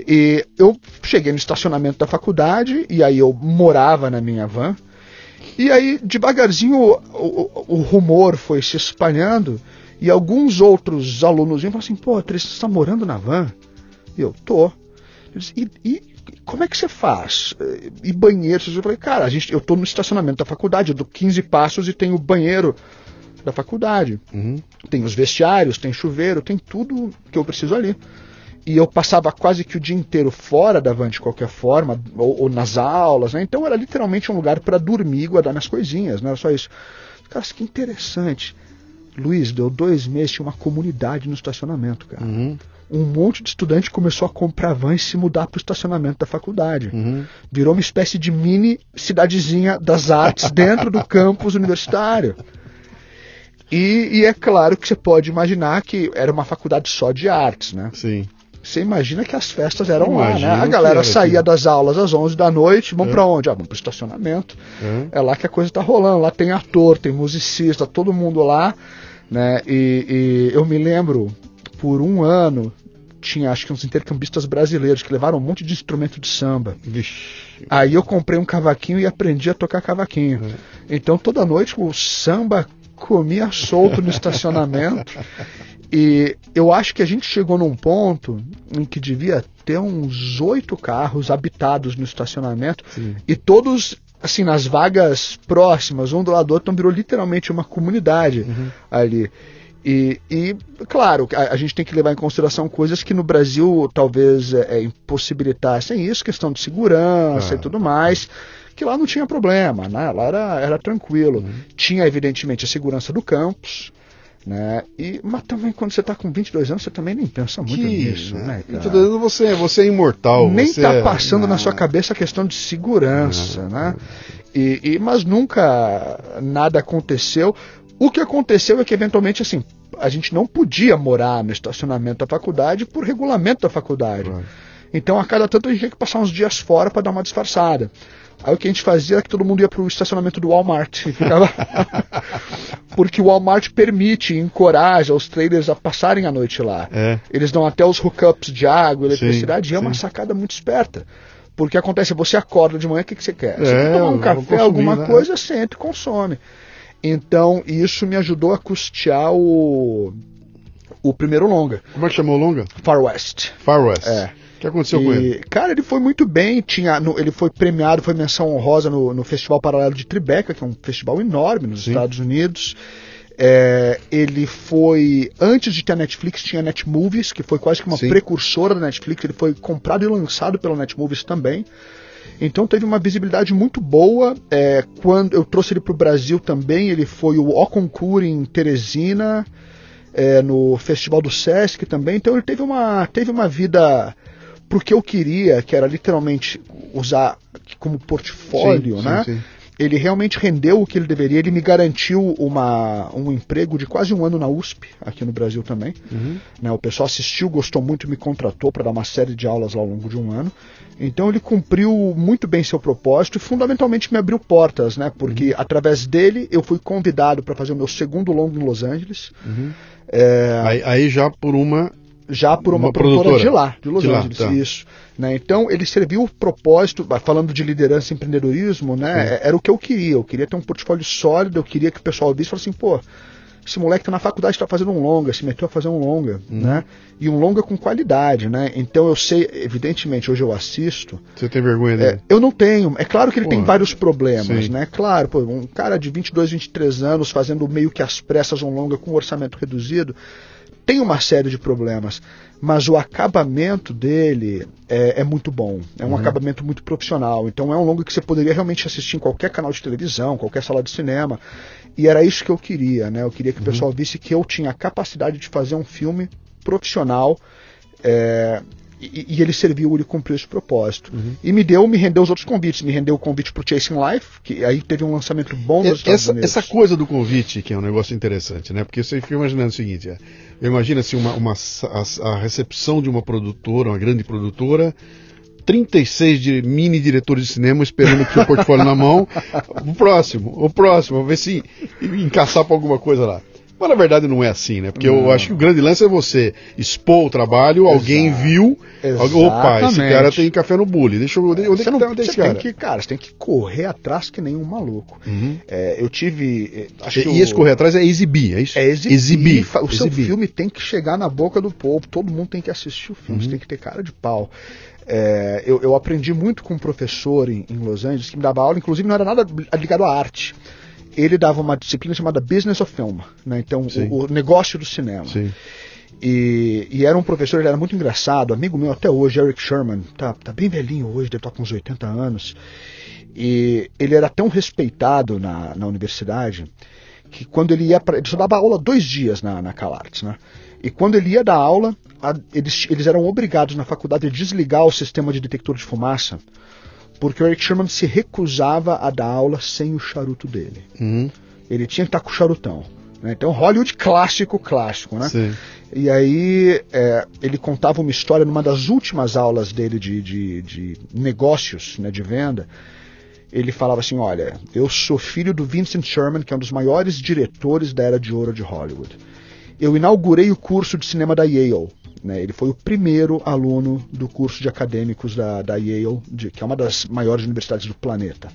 E eu cheguei no estacionamento da faculdade e aí eu morava na minha van. E aí, devagarzinho, o, o- o rumor foi se espalhando e alguns outros alunos iam falar assim, pô, Tris, você está morando na van? E eu, tô. E, e como é que você faz? E banheiro? Eu falei, cara, a gente, eu tô no estacionamento da faculdade, eu dou 15 passos e tem o banheiro da faculdade. Uhum. Tem os vestiários, tem chuveiro, tem tudo que eu preciso ali. E eu passava quase que o dia inteiro fora da van de qualquer forma, ou, ou nas aulas, né? Então era literalmente um lugar para dormir e guardar minhas coisinhas, não era só isso. Cara, que interessante. Luiz, deu dois meses, tinha uma comunidade no estacionamento, cara. Uhum. Um monte de estudante começou a comprar van e se mudar para o estacionamento da faculdade. Uhum. Virou uma espécie de mini cidadezinha das artes *laughs* dentro do campus universitário. E, e é claro que você pode imaginar que era uma faculdade só de artes, né? Sim. Você imagina que as festas eram lá, né? A galera era saía das aulas às 11 da noite, vamos É. pra onde? Ah, vamos pro estacionamento. É. É lá que a coisa tá rolando. Lá tem ator, tem musicista, todo mundo lá, né? E, e eu me lembro, por um ano, tinha acho que uns intercambistas brasileiros que levaram um monte de instrumento de samba. Vixe. Aí eu comprei um cavaquinho e aprendi a tocar cavaquinho. É. Então toda noite o samba comia solto no estacionamento. *laughs* E eu acho que a gente chegou num ponto em que devia ter uns oito carros habitados no estacionamento Sim. e todos assim nas vagas próximas, um do lado do outro, então virou literalmente uma comunidade Uhum. ali. E, e, claro, a, a gente tem que levar em consideração coisas que no Brasil talvez é, é, impossibilitassem isso, questão de segurança Ah. e tudo mais, que lá não tinha problema, né? lá era, era tranquilo. Uhum. Tinha, evidentemente, a segurança do campus, né? E, mas também quando você está com 22 anos, você também nem pensa muito Que, nisso, né? cara? tô dizendo, você, você é imortal. Nem você tá é- passando na Não. sua cabeça a questão de segurança, Não. né? E, e- mas nunca nada aconteceu. O que aconteceu é que eventualmente assim a gente não podia morar no estacionamento da faculdade por regulamento da faculdade. Claro. Então a cada tanto a gente tinha que passar uns dias fora para dar uma disfarçada. Aí o que a gente fazia era que todo mundo ia pro estacionamento do Walmart ficava *laughs* porque o Walmart permite, encoraja os trailers a passarem a noite lá. É. Eles dão até os hookups de água, Sim, eletricidade, e é uma sim. sacada muito esperta. Porque acontece, você acorda de manhã, o que, que você quer? Você É, quer tomar um café, consumir, alguma né? coisa, senta e consome. Então, isso me ajudou a custear o, o primeiro longa, Como é que chamou o longa? Far West. Far West. É. O que aconteceu com ele? E, cara, ele foi muito bem. Tinha, no- ele foi premiado, foi menção honrosa no, no Festival Paralelo de Tribeca, que é um festival enorme nos Sim. Estados Unidos. É, ele foi. Antes de ter a Netflix, tinha a Netmovies, que foi quase que uma Sim. precursora da Netflix. Ele foi comprado e lançado pela Netmovies também. Então teve uma visibilidade muito boa. É, quando eu trouxe ele para o Brasil também, ele foi o O Concur em Teresina, é, no Festival do Sesc também. Então ele teve uma, teve uma vida pro que eu queria, que era literalmente usar como portfólio, Sim, né? sim, sim. Ele realmente rendeu o que ele deveria. Ele me garantiu uma, um emprego de quase um ano na USP, aqui no Brasil também. Uhum. Né, o pessoal assistiu, gostou muito e me contratou para dar uma série de aulas ao longo de um ano. Então ele cumpriu muito bem seu propósito e fundamentalmente me abriu portas, né? Porque Uhum. através dele eu fui convidado para fazer o meu segundo longo em Los Angeles, Uhum. é, Aí, aí já por uma. Já por uma, Uma produtora, produtora. de lá, de Los De lá, Angeles, tá. isso. Né? Então ele serviu o propósito, falando de liderança e empreendedorismo, né? é- Era o que eu queria. Eu queria ter um portfólio sólido, eu queria que o pessoal visse e falasse assim, pô. Esse moleque tá na faculdade, tá fazendo um longa, se meteu a fazer um longa, Uhum. né? E um longa com qualidade, né? Então eu sei, evidentemente, hoje eu assisto. Você tem vergonha É, dele? eu não tenho. É claro que ele Pô, tem vários problemas, sim. né? Claro, pô, um cara de 22, 23 anos fazendo meio que às pressas um longa com um orçamento reduzido tem uma série de problemas, mas o acabamento dele é, é muito bom. É um acabamento muito profissional. Então é um longa que você poderia realmente assistir em qualquer canal de televisão, qualquer sala de cinema. E era isso que eu queria, né? Eu queria que o pessoal visse que eu tinha a capacidade de fazer um filme profissional. é, E, e ele serviu, ele cumpriu esse propósito. Uhum. E me deu, me rendeu os outros convites. Me rendeu o convite para o Chasing Life, que aí teve um lançamento bom nos essa, Estados Unidos. Essa coisa do convite, que é um negócio interessante, né? Porque você fica imaginando o seguinte: é, eu imagino assim, uma, uma a, a, recepção de uma produtora, uma grande produtora. 36 de mini diretores de cinema esperando o seu portfólio na mão. *laughs* O próximo, o próximo, ver se encaçar para alguma coisa lá. Mas na verdade não é assim, né? Porque não. eu acho que o grande lance é você expor o trabalho, Exato. alguém viu, Exatamente. opa, esse cara tem café no bullying. Deixa eu. Onde você é que não, tá, é você cara? Tem que, cara, você tem que correr atrás que nem um maluco. Uhum. É, eu tive. Eh, acho e, e esse correr atrás é exibir, é isso? É exibir. exibir. O exibir. seu filme tem que chegar na boca do povo, todo mundo tem que assistir o filme, uhum. você tem que ter cara de pau. É, eu, eu, aprendi muito com um professor em, em Los Angeles que me dava aula, inclusive não era nada ligado à arte ele dava uma disciplina chamada Business of Film, né? então o, o, negócio do cinema. Sim. E, e, era um professor, ele era muito engraçado, amigo meu até hoje, Eric Sherman, tá, tá bem velhinho hoje, deve estar com uns 80 anos. E ele era tão respeitado na, na universidade que quando ele ia para. Ele só dava aula dois dias na, na CalArts, né? E quando ele ia dar aula, a, eles, eles eram obrigados na faculdade a desligar o sistema de detector de fumaça porque o Eric Sherman se recusava a dar aula sem o charuto dele. Uhum. Ele tinha que estar com o charutão. Né? Então, Hollywood clássico, clássico, né? Sim. E aí, é, ele contava uma história numa das últimas aulas dele de, de, de negócios, né, de venda. Ele falava assim: Olha, eu sou filho do Vincent Sherman, que é um dos maiores diretores da era de ouro de Hollywood. Eu inaugurei o curso de cinema da Yale né? Ele foi o primeiro aluno do curso de acadêmicos da, da Yale, de, que é uma das maiores universidades do planeta.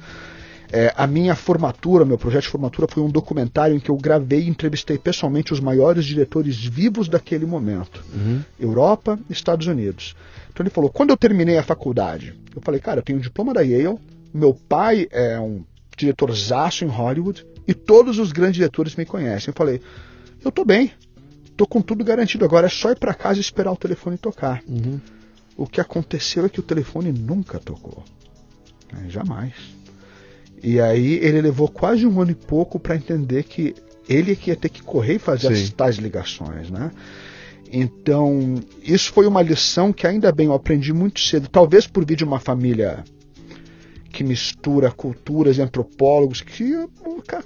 É, a minha formatura, meu projeto de formatura foi um documentário em que eu gravei e entrevistei pessoalmente os maiores diretores vivos daquele momento. Uhum. Europa, Estados Unidos. Então ele falou, quando eu terminei a faculdade, eu falei, cara, eu tenho um diploma da Yale, meu pai é um diretorzaço em Hollywood e todos os grandes diretores me conhecem. Eu falei, eu tô bem, tô com tudo garantido. Agora é só ir para casa e esperar o telefone tocar. Uhum. O que aconteceu é que o telefone nunca tocou. É, jamais. E aí ele levou quase um ano e pouco para entender que ele é que ia ter que correr e fazer Sim. as tais ligações, né? Então, isso foi uma lição que ainda bem eu aprendi muito cedo, talvez por vir de uma família que mistura culturas e antropólogos que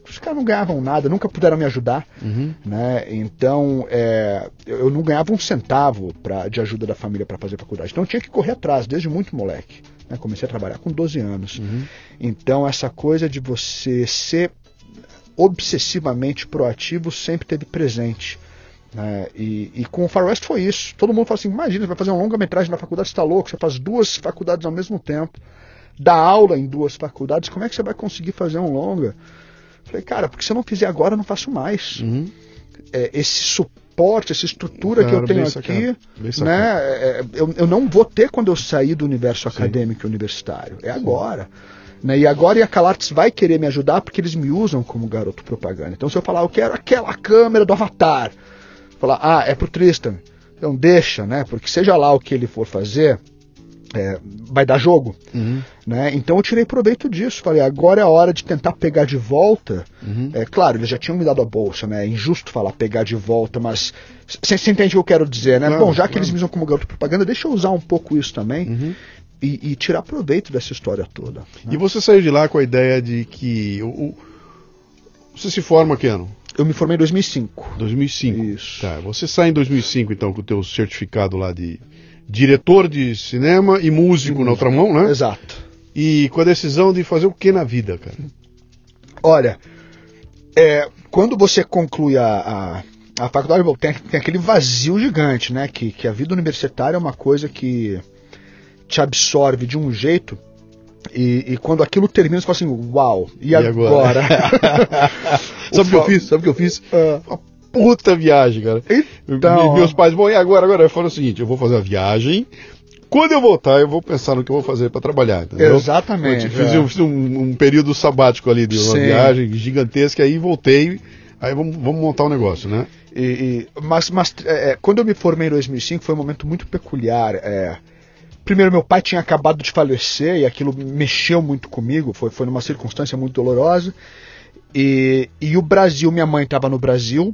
os caras não ganhavam nada, nunca puderam me ajudar, uhum. né? Então é, eu não ganhava um centavo pra, de ajuda da família para fazer faculdade. Então eu tinha que correr atrás desde muito moleque. Né? Comecei a trabalhar com 12 anos. Uhum. Então essa coisa de você ser obsessivamente proativo sempre teve presente. Né? E, e, com o Far West foi isso. Todo mundo fala assim: imagina, você vai fazer uma longa-metragem na faculdade, você está louco, você faz duas faculdades ao mesmo tempo dar aula em duas faculdades, como é que você vai conseguir fazer um longa? Falei, cara, porque se eu não fizer agora, eu não faço mais. Uhum. É, esse suporte, essa estrutura que eu tenho aqui, né, é, eu, eu, não vou ter quando eu sair do universo Sim. acadêmico e universitário. É Sim. agora. Né? E agora a Calates vai querer me ajudar porque eles me usam como garoto propaganda. Então se eu falar, eu quero aquela câmera do Avatar, falar, ah, é pro Tristan. Então deixa, né? Porque seja lá o que ele for fazer, é, vai dar jogo. Uhum. Né? Então eu tirei proveito disso. Falei, agora é a hora de tentar pegar de volta. Uhum. É claro, eles já tinham me dado a bolsa, né? É injusto falar pegar de volta, mas você entende o que eu quero dizer, né? Claro, Bom, já que eles me usam como garoto propaganda, deixa eu usar um pouco isso também. Uhum. E, e, tirar proveito dessa história toda. Né? E você saiu de lá com a ideia de que. O, você se forma que ano? Eu me formei em 2005. 2005. Isso. Tá, você sai em 2005, então, com o teu certificado lá de diretor de cinema e músico na outra mão, né? Exato. E com a decisão de fazer o que na vida, cara? Olha, é, quando você conclui a, a, a faculdade, tem, tem, aquele vazio gigante, né? Que, que a vida universitária é uma coisa que te absorve de um jeito. E, e quando aquilo termina, você fala assim, uau, e, e agora? agora? *laughs* *laughs* Sabe o que eu fiz? Sabe o que eu fiz? Uh puta viagem, cara. Então, meus pais, bom, e agora? Agora eu falo o seguinte: eu vou fazer a viagem. Quando eu voltar, eu vou pensar no que eu vou fazer para trabalhar. Entendeu? Exatamente. Eu fiz, é. fiz um, um, período sabático ali de uma Sim. viagem gigantesca, aí voltei. Aí vamos, vamos montar um negócio, né? E, e, mas mas é, é quando eu me formei em 2005 foi um momento muito peculiar. É, primeiro, meu pai tinha acabado de falecer e aquilo mexeu muito comigo. Foi, foi numa circunstância muito dolorosa. E, e o Brasil, minha mãe estava no Brasil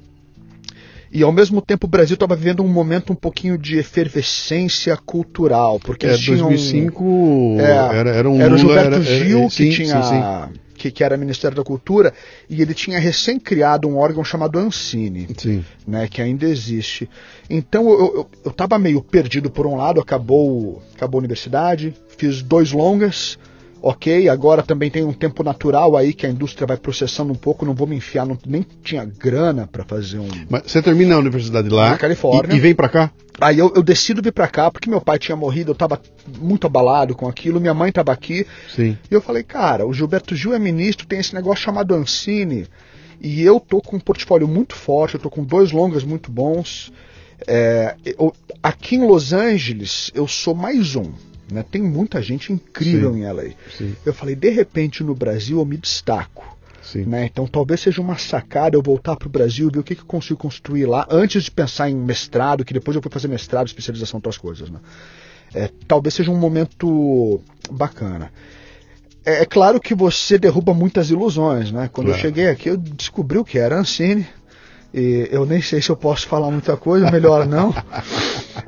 E ao mesmo tempo o Brasil estava vivendo um momento um pouquinho de efervescência cultural, porque É, tinham 2005 É, era, era um era o Lula, Gilberto era- Gil era- que sim, tinha sim, sim. Que, que era Ministério da Cultura e ele tinha recém criado um órgão chamado Ancine, Sim. né, que ainda existe. Então eu, eu, eu tava meio perdido por um lado, acabou, acabou a universidade, fiz dois longas, ok, agora também tem um tempo natural aí que a indústria vai processando um pouco, não vou me enfiar, não, nem tinha grana para fazer um, Mas você termina a universidade lá Na Califórnia. E, e vem pra cá? Aí eu, eu decido vir pra cá, porque meu pai tinha morrido, eu tava muito abalado com aquilo, minha mãe tava aqui, Sim. e eu falei, cara, o Gilberto Gil é ministro, tem esse negócio chamado Ancine, e eu tô com um portfólio muito forte, eu tô com dois longas muito bons. É, eu- aqui em Los Angeles, eu sou mais um, né? Tem muita gente incrível Sim. em LA. Sim. Eu falei, de repente no Brasil eu me destaco. Né? Então talvez seja uma sacada eu voltar para o Brasil, ver o que, que eu consigo construir lá, antes de pensar em mestrado, que depois eu fui fazer mestrado, especialização, outras coisas. Né? É, talvez seja um momento bacana. É, é claro que você derruba muitas ilusões. Né? Quando eu Claro. cheguei aqui, eu descobri o que era Ancine. E eu nem sei se eu posso falar muita coisa, melhor não.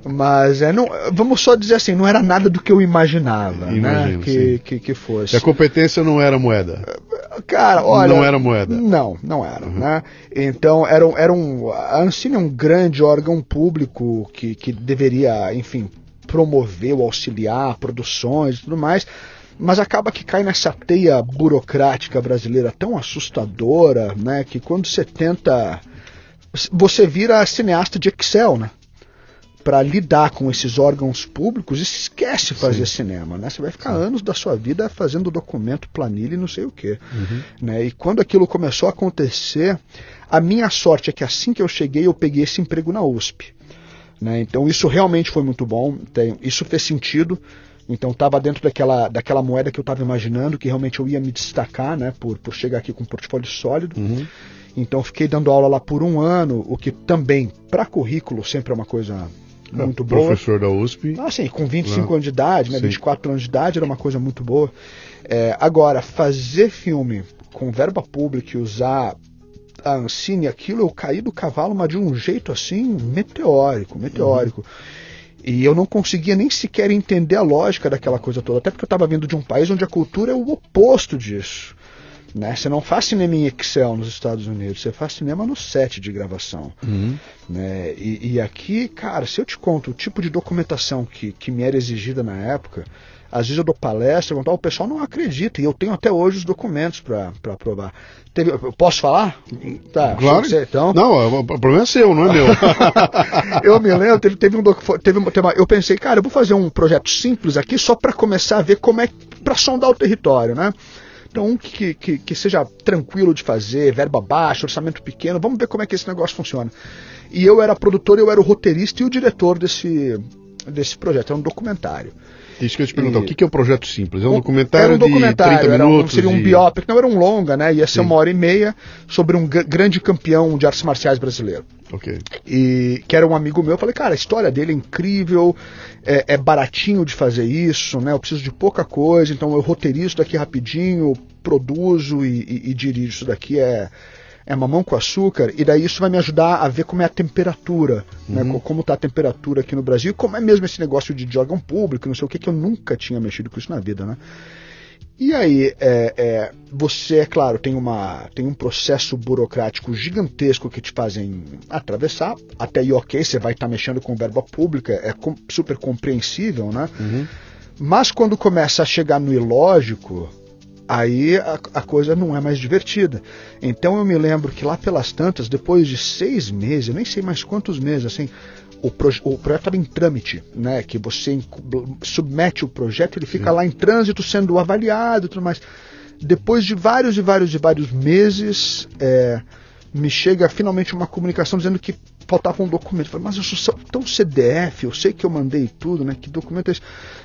Mas é, não, vamos só dizer assim, não era nada do que eu imaginava né? Imagino, que, sim. que, que fosse. E a competência não era moeda. Cara, olha. Não era moeda. Não, não era. Né? Então, era, um- era um. A Ancine é um grande órgão público que, que deveria, enfim, promover ou auxiliar produções e tudo mais. Mas acaba que cai nessa teia burocrática brasileira tão assustadora, né? Que quando você tenta. Você vira cineasta de Excel, né? Para lidar com esses órgãos públicos e se esquece fazer cinema, né? Você vai ficar anos da sua vida fazendo documento, planilha e não sei o quê. Né? E quando aquilo começou a acontecer, a minha sorte é que assim que eu cheguei, eu peguei esse emprego na USP. Né? Então isso realmente foi muito bom, tem- isso fez sentido. Então estava dentro daquela, daquela moeda que eu estava imaginando, que realmente eu ia me destacar, né? Por, por chegar aqui com um portfólio sólido. Uhum. Então fiquei dando aula lá por um ano, o que também, para currículo, sempre é uma coisa muito boa. Professor da USP. Ah, sim, com 25 Não. anos de idade, né, Sim. 24 anos de idade era uma coisa muito boa. É, agora, fazer filme com verba pública e usar a Ancine, aquilo, eu caí do cavalo, mas de um jeito assim, meteórico, meteórico. E eu não conseguia nem sequer entender a lógica daquela coisa toda, até porque eu estava vindo de um país onde a cultura é o oposto disso. Né? Você não faz cinema em Excel nos Estados Unidos, você faz cinema no set de gravação. Uhum. Né? E, e aqui, cara, se eu te conto o tipo de documentação que, que me era exigida na época, às vezes eu dou palestra, eu conto, "Ah, o pessoal não acredita, e eu tenho até hoje os documentos para provar. Teve, eu posso falar? Tá, Claro. você- então. Não, o problema é seu, não é meu. *laughs* eu me lembro, teve, teve um teve, uma- teve uma- eu pensei, cara, eu vou fazer um projeto simples aqui só para começar a ver como é para sondar o território, né? Então, um que, que, que seja tranquilo de fazer, verba baixa, orçamento pequeno, vamos ver como é que esse negócio funciona. E eu era produtor, eu era o roteirista e o diretor desse, desse projeto, era um documentário. Isso que eu te perguntar. E- O que é um projeto simples? É um Um- documentário, era um documentário, de 30 era um- minutos? seria um e- biopic, não era um longa, né? Ia ser Sim. uma hora e meia sobre um gr- grande campeão de artes marciais brasileiro Ok. e que era um amigo meu, eu falei, cara, a história dele é incrível, é, é baratinho de fazer isso, né? Eu preciso de pouca coisa, então eu roteirizo isso daqui rapidinho, produzo e, e- e dirijo isso daqui é é mamão com açúcar, e daí isso vai me ajudar a ver como é a temperatura, né? Co- Como está a temperatura aqui no Brasil, e como é mesmo esse negócio de, órgão público, não sei o que, que eu nunca tinha mexido com isso na vida, né? E aí, é, é, você, é claro, tem, uma, tem um processo burocrático gigantesco que te fazem atravessar. Até aí, ok, você vai estar mexendo com verba pública, é com- super compreensível, né? Uhum. Mas quando começa a chegar no ilógico, aí a, a coisa não é mais divertida. Então eu me lembro que lá pelas tantas, depois de seis meses, eu nem sei mais quantos meses, assim, o, proje- o projeto estava em trâmite, né? Que você submete o projeto, ele fica lá em trânsito sendo avaliado e tudo mais. Depois de vários e vários e vários meses, é, me chega finalmente uma comunicação dizendo que faltava um documento. Eu falei, mas eu sou tão CDF, eu sei que eu mandei tudo, né? Que documento é esse?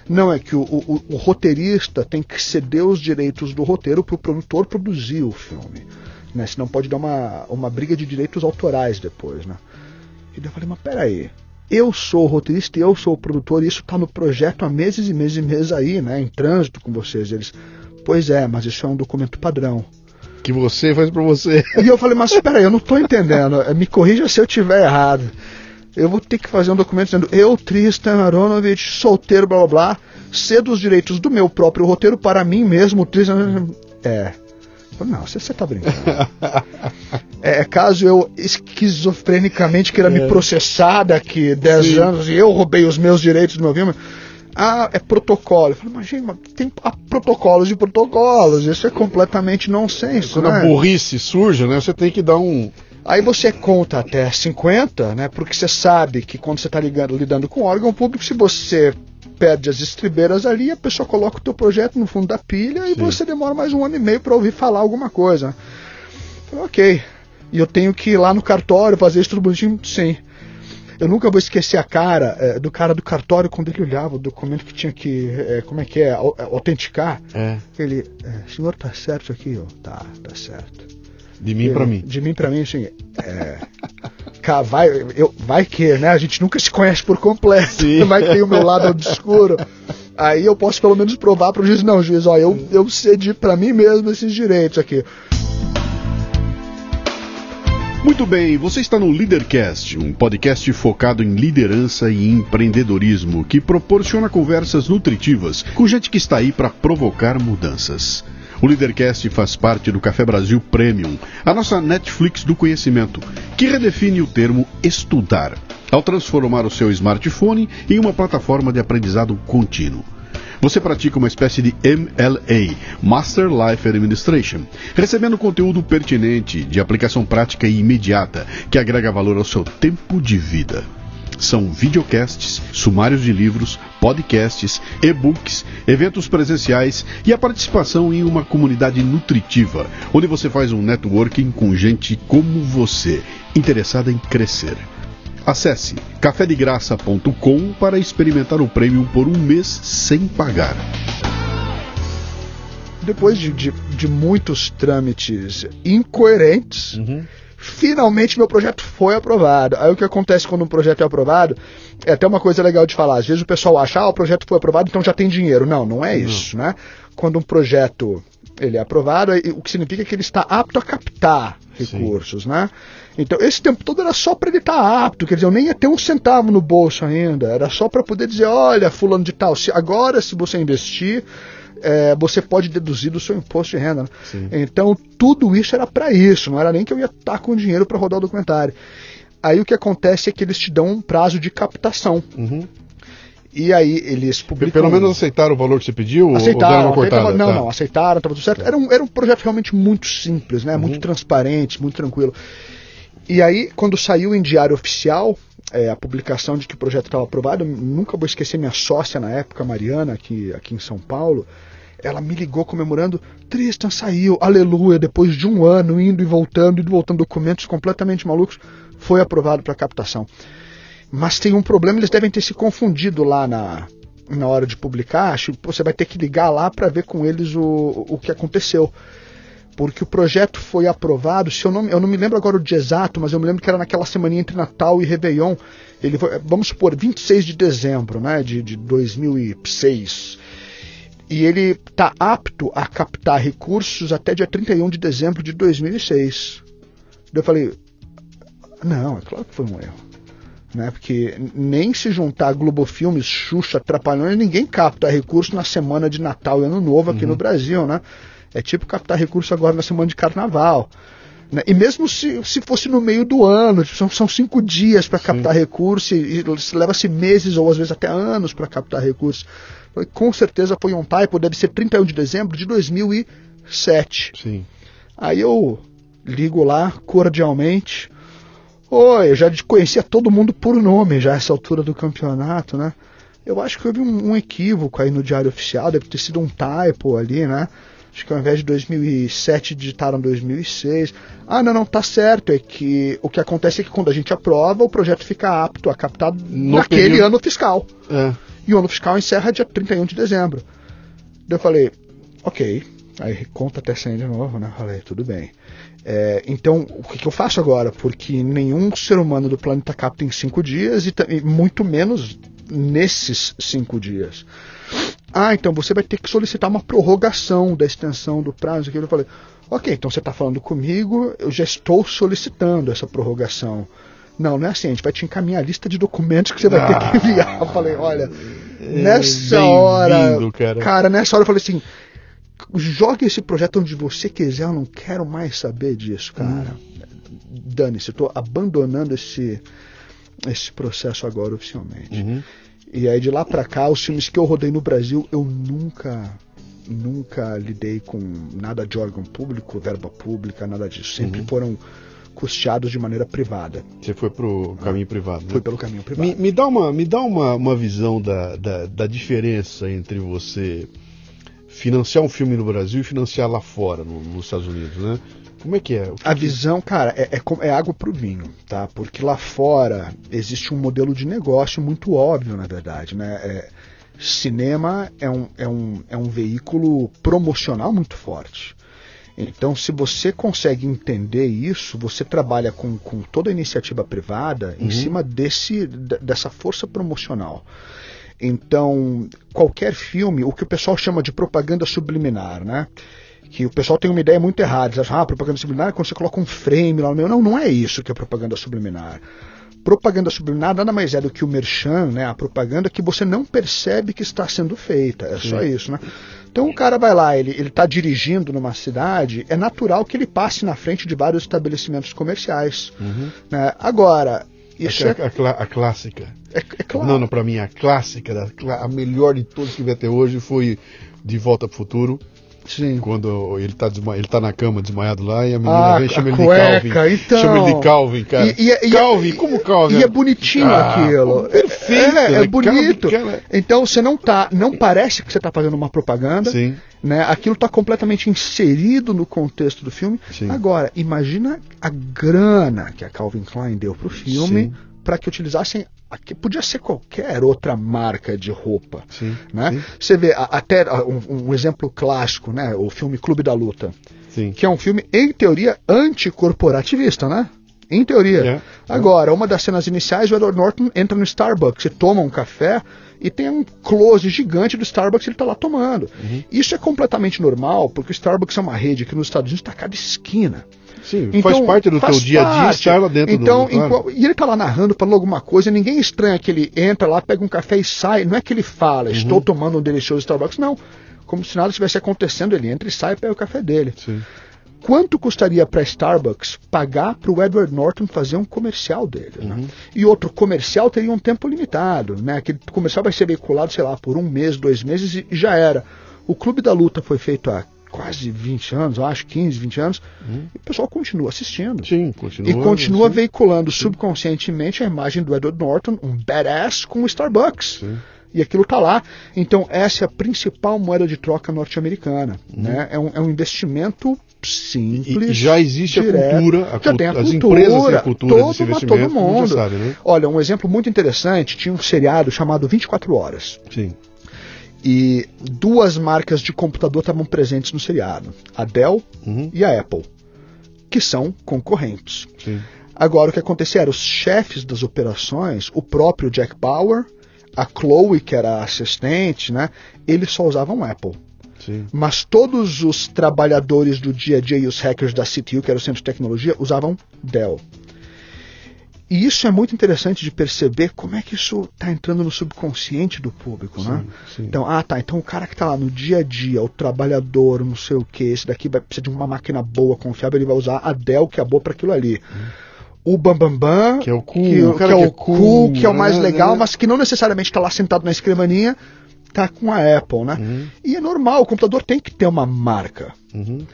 Não, é que o, o- o roteirista tem que ceder os direitos do roteiro para o produtor produzir o filme. Né? Senão pode dar uma, uma briga de direitos autorais depois, né? E daí eu falei, mas peraí, eu sou o roteirista e eu sou o produtor, e isso está no projeto há meses e meses e meses aí, né? Em trânsito com vocês. Eles, pois é, mas isso é um documento padrão. Que você faz pra você. E eu falei, mas espera aí, eu não tô entendendo. Me corrija se eu tiver errado. Eu vou ter que fazer um documento dizendo eu, Tristan Aronovich, solteiro, blá blá blá, cedo os direitos do meu próprio roteiro para mim mesmo, Tristan. É. Não, você, você tá brincando. *laughs* é, caso eu esquizofrenicamente queira é. me processar daqui 10 anos e eu roubei os meus direitos do meu filme. Ah, é protocolo. Eu falei, mas gente, tem protocolos e protocolos. Isso é completamente nonsense. Quando né? a burrice surge, né? Você tem que dar um. Aí você conta até 50, né? Porque você sabe que quando você está lidando com órgão público, se você perde as estribeiras ali, a pessoa coloca o teu projeto no fundo da pilha Sim. e você demora mais um ano e meio para ouvir falar alguma coisa. Falei, ok. E eu tenho que ir lá no cartório fazer isso tudo bonitinho? Sim. Eu nunca vou esquecer a cara é, do cara do cartório quando ele olhava o documento que tinha que, é, como é que é, autenticar. É. Ele, é, senhor, tá certo aqui? ó tá, tá certo. De mim para mim. De mim para mim, assim, é, vai, eu, vai que, né? A gente nunca se conhece por completo. Sim. *laughs* Vai que tem o meu lado obscuro. Aí eu posso pelo menos provar para o juiz, não, juiz, ó, eu, eu cedi para mim mesmo esses direitos aqui. Muito bem, você está no Leadercast, um podcast focado em liderança e empreendedorismo que proporciona conversas nutritivas com gente que está aí para provocar mudanças. O Leadercast faz parte do Café Brasil Premium, a nossa Netflix do conhecimento, que redefine o termo estudar, ao transformar o seu smartphone em uma plataforma de aprendizado contínuo você pratica uma espécie de MLA, Master Life Administration, recebendo conteúdo pertinente, de aplicação prática e imediata, que agrega valor ao seu tempo de vida. São videocasts, sumários de livros, podcasts, e-books, eventos presenciais e a participação em uma comunidade nutritiva, onde você faz um networking com gente como você, interessada em crescer. Acesse cafedegraça.com para experimentar o prêmio por um mês sem pagar. Depois de, de, de muitos trâmites incoerentes, uhum. finalmente meu projeto foi aprovado. Aí o que acontece quando um projeto é aprovado é até uma coisa legal de falar. Às vezes o pessoal acha, ah, o projeto foi aprovado, então já tem dinheiro. Não, não é isso, né? Quando um projeto ele é aprovado, o que significa que ele está apto a captar recursos, Sim. né? Então, esse tempo todo era só para ele estar tá apto, quer dizer, eu nem ia ter um centavo no bolso ainda, era só para poder dizer, olha, fulano de tal, se, agora se você investir, é, você pode deduzir do seu imposto de renda. Né? Então, tudo isso era para isso, não era nem que eu ia estar tá com dinheiro para rodar o documentário. Aí o que acontece é que eles te dão um prazo de captação. Uhum. E aí eles publicam. Pelo menos aceitaram o valor que você pediu? Aceitaram. Ou cortada? não, tá. não, aceitaram, estava tudo certo. Era um, era um projeto realmente muito simples, né? Uhum. Muito transparente, muito tranquilo. E aí, quando saiu em diário oficial é, a publicação de que o projeto estava aprovado, nunca vou esquecer minha sócia na época, Mariana, aqui, aqui em São Paulo. Ela me ligou comemorando, Tristan saiu, aleluia, depois de um ano indo e voltando, indo e voltando documentos completamente malucos, foi aprovado para captação. Mas tem um problema, eles devem ter se confundido lá na, na hora de publicar. Acho que você vai ter que ligar lá para ver com eles o, o que aconteceu porque o projeto foi aprovado, se eu não, eu não me lembro agora o dia exato, mas eu me lembro que era naquela semana entre Natal e Réveillon. Ele foi, vamos supor, 26 de dezembro né, de, de 2006. E ele está apto a captar recursos até dia 31 de dezembro de 2006. Eu falei, não, é claro que foi um erro. Né? Porque nem se juntar Globo Filmes, Xuxa, Trapalhões, ninguém capta recurso na semana de Natal e Ano Novo aqui uhum. no Brasil, né? É tipo captar recurso agora na semana de carnaval. Né? E mesmo se, se fosse no meio do ano, tipo, são, são cinco dias para captar recurso e, e leva-se meses ou às vezes até anos para captar recurso. Com certeza foi um typo, deve ser 31 de dezembro de 2007. Sim. Aí eu ligo lá cordialmente. Oi, eu já conhecia todo mundo por nome já essa altura do campeonato, né? Eu acho que houve um, um equívoco aí no diário oficial, deve ter sido um typo ali, né? Acho que ao invés de 2007 digitaram 2006. Ah, não, não, tá certo. É que o que acontece é que quando a gente aprova, o projeto fica apto a captar no naquele período... ano fiscal. É. E o ano fiscal encerra dia 31 de dezembro. Daí eu falei, ok. Aí conta até 100 de novo, né? Falei, tudo bem. É, então, o que, que, eu faço agora? Porque nenhum ser humano do planeta capta em cinco dias e, e muito menos nesses cinco dias. Ah, então você vai ter que solicitar uma prorrogação da extensão do prazo. Eu falei, ok, então você está falando comigo, eu já estou solicitando essa prorrogação. Não, não é assim, a gente vai te encaminhar a lista de documentos que você vai ah, ter que ah. enviar. Eu falei, olha, nessa hora. Cara. cara, nessa hora eu falei assim, jogue esse projeto onde você quiser, eu não quero mais saber disso, cara. Hum. Dane-se, eu estou abandonando esse, esse processo agora oficialmente. Uhum. E aí de lá para cá, os filmes que eu rodei no Brasil, eu nunca nunca lidei com nada de órgão público, verba pública, nada disso. Sempre uhum. foram custeados de maneira privada. Você foi pro caminho privado, né? Foi pelo caminho privado. Me, me dá uma, me dá uma, uma visão da, da, da, diferença entre você financiar um filme no Brasil e financiar lá fora, no, nos Estados Unidos, né? Como é que é? Que a visão, cara, é, é, é, água pro vinho, tá? Porque lá fora existe um modelo de negócio muito óbvio, na verdade, né? É, cinema é um, é, um, é um veículo promocional muito forte. Então, se você consegue entender isso, você trabalha com, com toda a iniciativa privada uhum. em cima desse, dessa força promocional. Então, qualquer filme, o que o pessoal chama de propaganda subliminar, né? Que o pessoal tem uma ideia muito errada. Eles acham, ah, propaganda subliminar é quando você coloca um frame lá no meio. Não, não é isso que é propaganda subliminar propaganda subliminar nada mais é do que o merchan, né, a propaganda que você não percebe que está sendo feita. É Sim. só isso, né? Então o cara vai lá, ele está dirigindo numa cidade, é natural que ele passe na frente de vários estabelecimentos comerciais. Uhum. Né? Agora, isso é, a, a, a clássica. É, é claro. Não, não, para mim, a clássica, a melhor de todas que vi até hoje foi De Volta para o Futuro. Sim. Quando ele tá, ele tá na cama desmaiado lá e a menina ah, vem chama ele de Calvin. Então... Chama ele de Calvin, cara. E, e, Calvin, e, como Calvin? E é bonitinho ah, aquilo. Perfeito. É, é, é bonito. Calvin, então você não tá. Não parece que você tá fazendo uma propaganda. Sim. Né? Aquilo está completamente inserido no contexto do filme. Sim. Agora, imagina a grana que a Calvin Klein deu pro filme para que utilizassem Aqui podia ser qualquer outra marca de roupa. Sim, né? Sim. Você vê até um, um, exemplo clássico, né? O filme Clube da Luta. Sim. Que é um filme, em teoria, anticorporativista, né? Em teoria. Yeah. Agora, uma das cenas iniciais, o Edward Norton entra no Starbucks e toma um café e tem um close gigante do Starbucks ele está lá tomando. Uhum. Isso é completamente normal, porque o Starbucks é uma rede que nos Estados Unidos está cada esquina. Sim, então, faz parte do faz teu dia a dia estar lá dentro então, do claro. E ele está lá narrando, falando alguma coisa, ninguém estranha que ele entra lá, pega um café e sai. Não é que ele fala, uhum. estou tomando um delicioso Starbucks, não. Como se nada estivesse acontecendo, ele entra e sai e pega o café dele. Sim. Quanto custaria para Starbucks pagar para o Edward Norton fazer um comercial dele? Né? Uhum. Né? E outro comercial teria um tempo limitado, né? Aquele comercial vai ser veiculado, sei lá, por um mês, dois meses e já era. O Clube da Luta foi feito há quase 20 anos, eu acho 15, 20 anos, hum. e o pessoal continua assistindo. Sim, continua. E continua sim. veiculando sim. subconscientemente a imagem do Edward Norton, um badass com o Starbucks. Sim. E aquilo está lá. Então, essa é a principal moeda de troca norte-americana. Hum. Né? É, um, é um investimento simples. E, já existe direto, a cultura, a já tem a as cultura, empresas têm a cultura todo, desse investimento. Todo mundo. Sabe, né? Olha, um exemplo muito interessante, tinha um seriado chamado 24 Horas. Sim. E duas marcas de computador estavam presentes no seriado: a Dell uhum. e a Apple, que são concorrentes. Sim. Agora, o que acontecia era os chefes das operações, o próprio Jack Bauer, a Chloe, que era a assistente, né, eles só usavam Apple. Sim. Mas todos os trabalhadores do dia a dia e os hackers da CTU, que era o centro de tecnologia, usavam Dell. E isso é muito interessante de perceber como é que isso está entrando no subconsciente do público, sim, né? Sim. Então, ah, tá. Então o cara que está lá no dia a dia, o trabalhador, não sei o que, esse daqui vai precisar de uma máquina boa, confiável, ele vai usar a Dell, que é boa para aquilo ali. Hum. O Bambambam, Bam Bam, que é o cool, que, que, é, que é o cool, que é o mais né, legal, né? mas que não necessariamente está lá sentado na escrivaninha, tá com a Apple, né? Uhum. E é normal, o computador tem que ter uma marca. Uhum.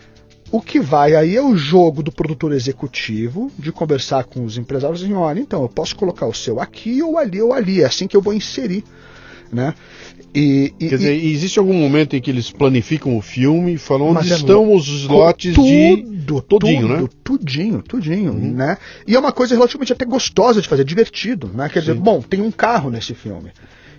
O que vai aí é o jogo do produtor executivo de conversar com os empresários e olha, então eu posso colocar o seu aqui ou ali ou ali, é assim que eu vou inserir. Né? E, e, Quer dizer, e, existe algum momento em que eles planificam o filme e falam onde é estão os slots tudo, de todinho, tudo, né? Tudinho, tudinho, uhum. né? E é uma coisa relativamente até gostosa de fazer, divertido, né? Quer Sim. dizer, bom, tem um carro nesse filme.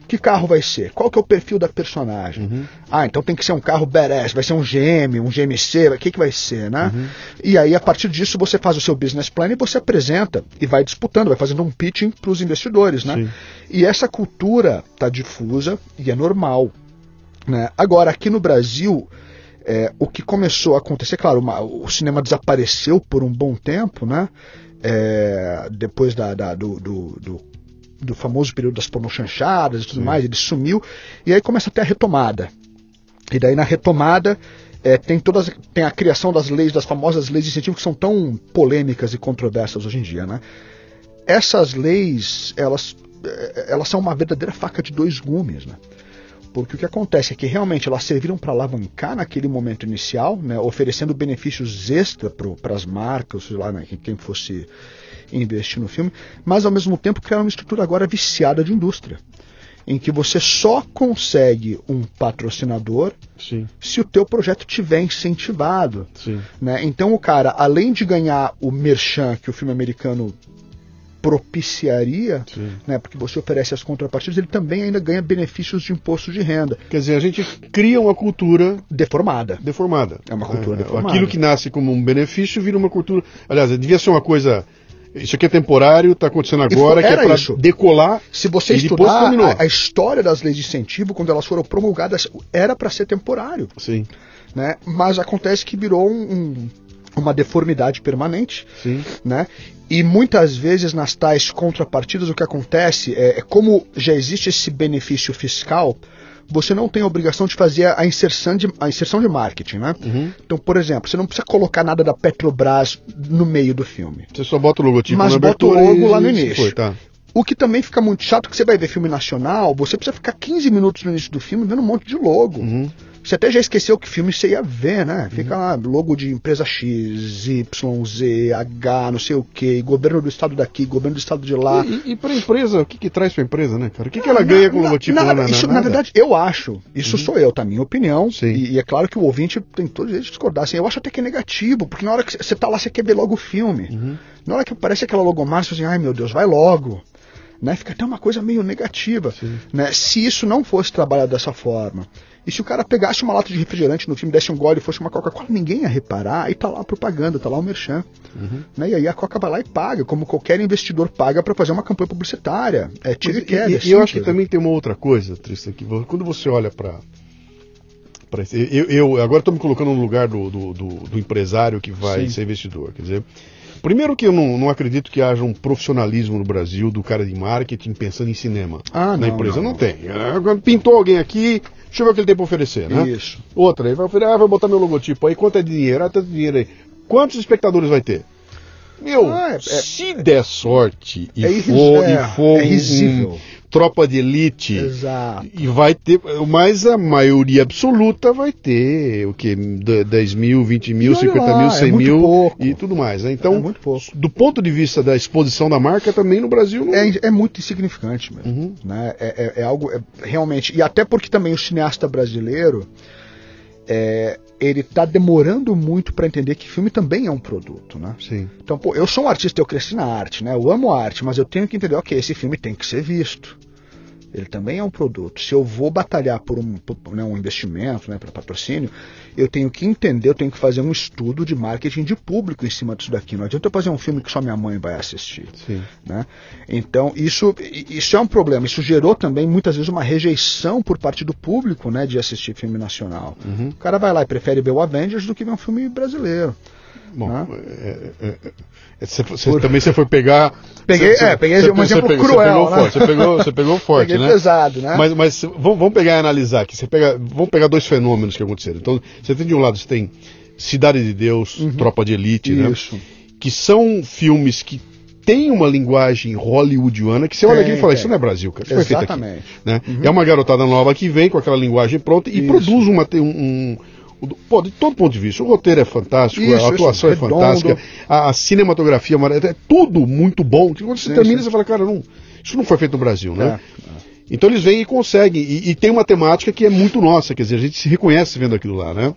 Que carro vai ser? Qual que é o perfil da personagem? Uhum. Ah, então tem que ser um carro badass, vai ser um GM, um GMC, o que, que vai ser, né? Uhum. E aí, a partir disso, você faz o seu business plan e você apresenta e vai disputando, vai fazendo um pitching para os investidores, né? Sim. E essa cultura está difusa e é normal. Né? Agora, aqui no Brasil, é, o que começou a acontecer, claro, uma, o cinema desapareceu por um bom tempo, né? É, depois da, da do, do, do, do, famoso período das pornochanchadas e tudo Sim. mais, ele sumiu, e aí começa a ter a retomada. E daí na retomada é, tem todas tem a criação das leis, das famosas leis de incentivo que são tão polêmicas e controversas hoje em dia, né? Essas leis, elas, é, elas são uma verdadeira faca de dois gumes, né? Porque o que acontece é que realmente elas serviram para alavancar naquele momento inicial, né, oferecendo benefícios extra para as marcas, sei lá, né, quem fosse investir no filme, mas ao mesmo tempo criaram uma estrutura agora viciada de indústria, em que você só consegue um patrocinador Sim. se o teu projeto tiver incentivado. Né? Então o cara, além de ganhar o merchan que o filme americano propiciaria, né, porque você oferece as contrapartidas, ele também ainda ganha benefícios de imposto de renda. Quer dizer, a gente cria uma cultura deformada. Deformada. É uma cultura é, deformada. Aquilo que nasce como um benefício vira uma cultura. Aliás, devia ser uma coisa. Isso aqui é temporário, está acontecendo agora, que é para decolar. Se você estudar a, a, história das leis de incentivo, quando elas foram promulgadas, era para ser temporário. Sim. Né? Mas acontece que virou um, um uma deformidade permanente, Sim. né? E muitas vezes nas tais contrapartidas o que acontece é, é como já existe esse benefício fiscal, você não tem a obrigação de fazer a inserção de, a inserção de marketing, né? Uhum. Então, por exemplo, você não precisa colocar nada da Petrobras no meio do filme. Você só bota o logotipo Mas bota o logo lá no início. Foi, tá. O que também fica muito chato, que você vai ver filme nacional, você precisa ficar 15 minutos no início do filme vendo um monte de logo. Uhum. Você até já esqueceu que filme você ia ver, né? Fica lá, logo de empresa X, Y, Z, H, não sei o que, governo do estado daqui, governo do estado de lá. E, e para empresa, o que, que traz para empresa, né, cara? O que, que ela ganha com o logotipo nada, lá na, isso, nada? Na verdade, eu acho, isso uhum. sou eu, tá? Minha opinião. Sim. E, e, é claro que o ouvinte tem todo o direito de discordar. Assim, eu acho até que é negativo, porque na hora que você tá lá, você quer ver logo o filme. Uhum. Na hora que aparece aquela logomarca, você assim, ai meu Deus, vai logo. Né? Fica até uma coisa meio negativa. Né? Se isso não fosse trabalhado dessa forma, e se o cara pegasse uma lata de refrigerante no filme, desse um gole e fosse uma Coca-Cola, ninguém ia reparar, aí tá lá a propaganda, tá lá o merchan. Uhum. Né? E aí a Coca vai lá e paga, como qualquer investidor paga para fazer uma campanha publicitária. É tiro e queda. E, é e eu acho que também tem uma outra coisa, Tristan, que quando você olha para eu, eu, agora estou me colocando no lugar do, do, do, do empresário que vai Sim. ser investidor. Quer dizer, Primeiro que eu não, não, acredito que haja um profissionalismo no Brasil do cara de marketing pensando em cinema. Ah, na não, empresa não, não, tem. É, pintou alguém aqui, deixa eu ver o que ele tem para oferecer, né? Isso. Outra, ele vai oferecer, ah, vai botar meu logotipo aí, quanto é dinheiro? Ah, tanto dinheiro aí. Quantos espectadores vai ter? Meu, ah, é, é, se der sorte e é for, é, e for é. Um, tropa de elite. Exato. E vai ter, mas a maioria absoluta vai ter o que? 10 mil, 20 mil, 50 lá, mil, 100 é mil pouco. e tudo mais. Né? Então, é do ponto de vista da exposição da marca, também no Brasil não... é, é muito insignificante mesmo. Uhum. Né? É, é, é algo realmente. E até porque também o cineasta brasileiro. É, ele está demorando muito para entender que filme também é um produto, né? Sim. Então, pô, eu sou um artista, eu cresci na arte, né? Eu amo arte, mas eu tenho que entender, ok, esse filme tem que ser visto. Ele também é um produto. Se eu vou batalhar por um, por, né, um investimento, né, para patrocínio, eu tenho que entender, eu tenho que fazer um estudo de marketing de público em cima disso daqui. Não adianta eu fazer um filme que só minha mãe vai assistir. Sim. Né? Então, isso, isso é um problema. Isso gerou também, muitas vezes, uma rejeição por parte do público né, de assistir filme nacional. Uhum. O cara vai lá e prefere ver o Avengers do que ver um filme brasileiro. Bom, é, é, é, é você, você Por... também você foi pegar. Peguei, você, é, peguei você, um exemplo pegou, cruel. Você pegou né? forte, você pegou, você pegou forte, peguei né? pesado, né? Mas, mas vamos, vamos pegar e analisar aqui. Você pega, vamos pegar dois fenômenos que aconteceram. Então, você tem de um lado, você tem Cidade de Deus, Uhum. Tropa de Elite, Isso. né? Que são filmes que têm uma linguagem hollywoodiana que você olha aqui e fala, Tem, isso não é Brasil, cara. Isso feito aqui. Exatamente. Né? Uhum. É uma garotada nova que vem com aquela linguagem pronta e Isso. produz uma, um, um, Pô, de todo ponto de vista, o roteiro é fantástico, Isso, a atuação isso, é fantástica, a, a cinematografia é é tudo muito bom. Que quando você Sim, termina, sim. você fala, cara, não, isso não foi feito no Brasil, né? É, Então eles vêm e conseguem, e, e tem uma temática que é muito nossa, quer dizer, a gente se reconhece vendo aquilo lá, né?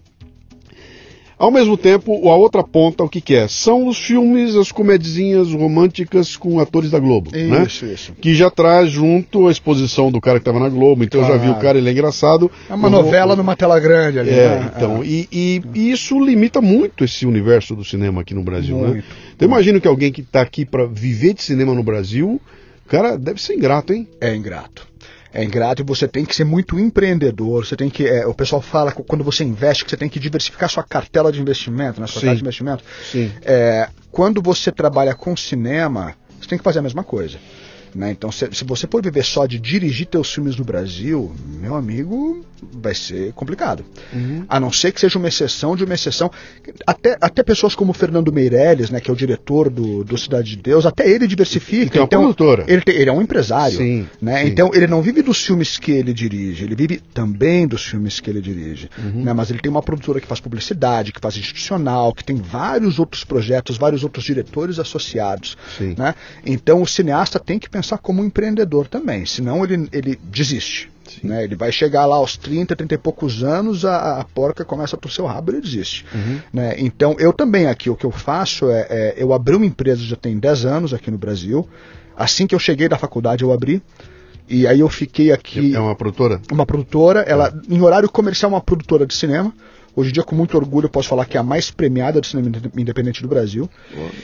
Ao mesmo tempo, a outra ponta, o que, que é? São os filmes, as comedizinhas românticas com atores da Globo, né? Isso, isso. Que já traz junto a exposição do cara que estava na Globo, então eu já vi o Claro. cara, ele é engraçado. É uma novela numa tela grande ali. é, né? então, e, e- e isso limita muito esse universo do cinema aqui no Brasil, né? Muito, Então imagino que alguém que está aqui para viver de cinema no Brasil, cara, deve ser ingrato, hein? É ingrato. É ingrato e você tem que ser muito empreendedor. Você tem que. É, o pessoal fala quando você investe que você tem que diversificar sua cartela de investimento, né, sua Sim. cartela de investimento. Sim. É, quando você trabalha com cinema, você tem que fazer a mesma coisa. Né? Então, se, se você for viver só de dirigir teus filmes no Brasil, meu amigo, vai ser complicado. Uhum. A não ser que seja uma exceção de uma exceção. Até, até pessoas como o Fernando Meirelles, né, que é o diretor do, do Cidade de Deus, até ele diversifica. E uma então. Ele, tem- ele é um empresário. Sim, né? sim. Então ele não vive dos filmes que ele dirige, ele vive também dos filmes que ele dirige. Uhum. né? Mas ele tem uma produtora que faz publicidade, que faz institucional, que tem vários outros projetos, vários outros diretores associados. Né? Então o cineasta tem que pensar como um empreendedor também, senão ele, ele desiste. Né? Ele vai chegar lá aos 30, 30 e poucos anos, a, a porca começa a torcer o rabo e ele desiste. Uhum. Né? Então, eu também aqui, o que eu faço é, é, eu abri uma empresa já tem 10 anos aqui no Brasil. Assim que eu cheguei da faculdade, eu abri. E aí eu fiquei aqui, É uma produtora? uma produtora, ela em horário comercial, uma produtora de cinema. Hoje em dia, com muito orgulho, eu posso falar que é a mais premiada de cinema independente do Brasil.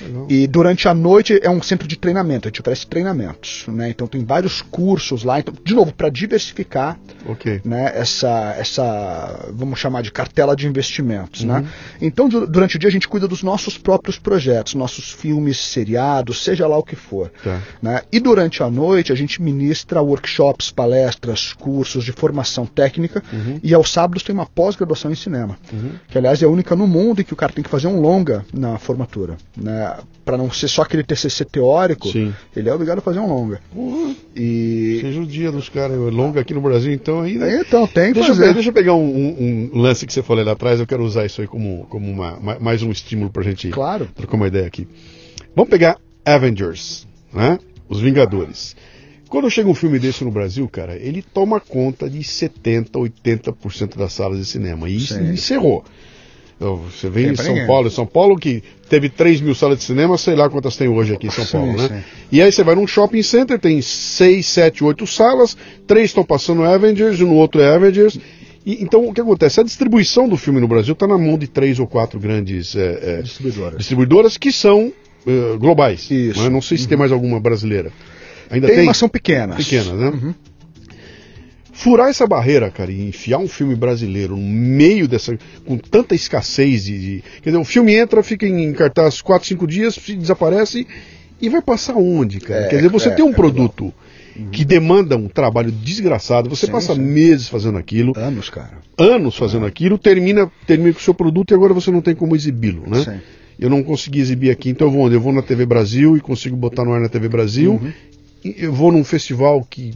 Legal. E durante a noite é um centro de treinamento, a gente oferece treinamentos, né? Então tem vários cursos lá, então, de novo, para diversificar Ok. né, essa, essa, vamos chamar de cartela de investimentos. Uhum. Né? Então, du- durante o dia, a gente cuida dos nossos próprios projetos, nossos filmes, seriados, seja lá o que for. Tá. Né? E durante a noite, a gente ministra workshops, palestras, cursos de formação técnica, Uhum. e aos sábados tem uma pós-graduação em cinema, Uhum. que aliás é a única no mundo em que o cara tem que fazer um longa na formatura. Né? Para não ser só aquele TCC teórico, Sim. ele é obrigado a fazer um longa. Porra, E. seja o dia dos caras longa aqui no Brasil, então aí, né? Então, tem que Deixa eu, fazer. pe- deixa eu pegar um, um- um lance que você falou lá atrás, eu quero usar isso aí como, como uma, ma- mais um estímulo pra gente Claro. trocar uma ideia aqui. Vamos pegar Avengers, né? Os Vingadores. Quando chega um filme desse no Brasil, cara, ele toma conta de 70, 80% das salas de cinema. E isso Sim. encerrou. Você vem em São ninguém. Paulo, São Paulo que teve 3 mil salas de cinema, sei lá quantas tem hoje aqui em São Sim, Paulo, né? sim. E aí você vai num shopping center, tem 6, 7, 8 salas, três estão passando Avengers, e no outro é Avengers. E, então o que acontece? A distribuição do filme no Brasil está na mão de três ou quatro grandes é, é, Distribuidoras. distribuidoras que são é, globais. Isso. né? Não sei se tem mais alguma brasileira. Ainda Tem, tem? mas são pequenas. Pequenas, né? Uhum. Furar essa barreira, cara, e enfiar um filme brasileiro no meio dessa. com tanta escassez de. de- quer dizer, o filme entra, fica em cartaz 4, 5 dias, desaparece e vai passar onde, cara? É, quer dizer, você é, tem um é produto que demanda um trabalho desgraçado, você Sim, passa sim. meses fazendo aquilo, Anos, cara. anos fazendo aquilo, termina, termina com o seu produto e agora você não tem como exibi-lo, né? Sim. Eu não consegui exibir aqui, então eu vou onde? Eu vou na TV Brasil e consigo botar no ar na TV Brasil. Uhum. Eu vou num festival que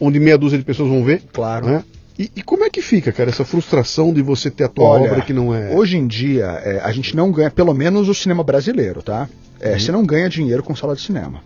onde meia dúzia de pessoas vão ver. Claro. Né? E, e como é que fica, cara, essa frustração de você ter a tua Olha, obra que não é. Hoje em dia, é, a gente não ganha, pelo menos o cinema brasileiro, tá? É, Uhum. Você não ganha dinheiro com sala de cinema.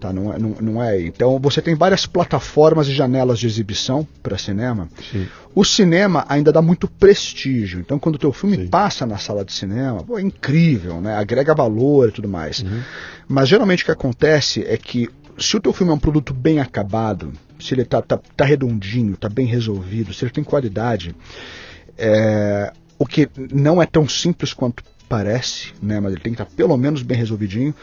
Tá? Não, é, não, não é. Então você tem várias plataformas e janelas de exibição para cinema. Sim. O cinema ainda dá muito prestígio. Então, quando o teu filme Sim. passa na sala de cinema, pô, é incrível, né? Agrega valor e tudo mais. Uhum. Mas geralmente o que acontece é que se o teu filme é um produto bem acabado, se ele tá, tá, tá redondinho, tá bem resolvido, se ele tem qualidade, é, o que não é tão simples quanto parece, né? Mas ele tem que estar pelo menos bem resolvidinho.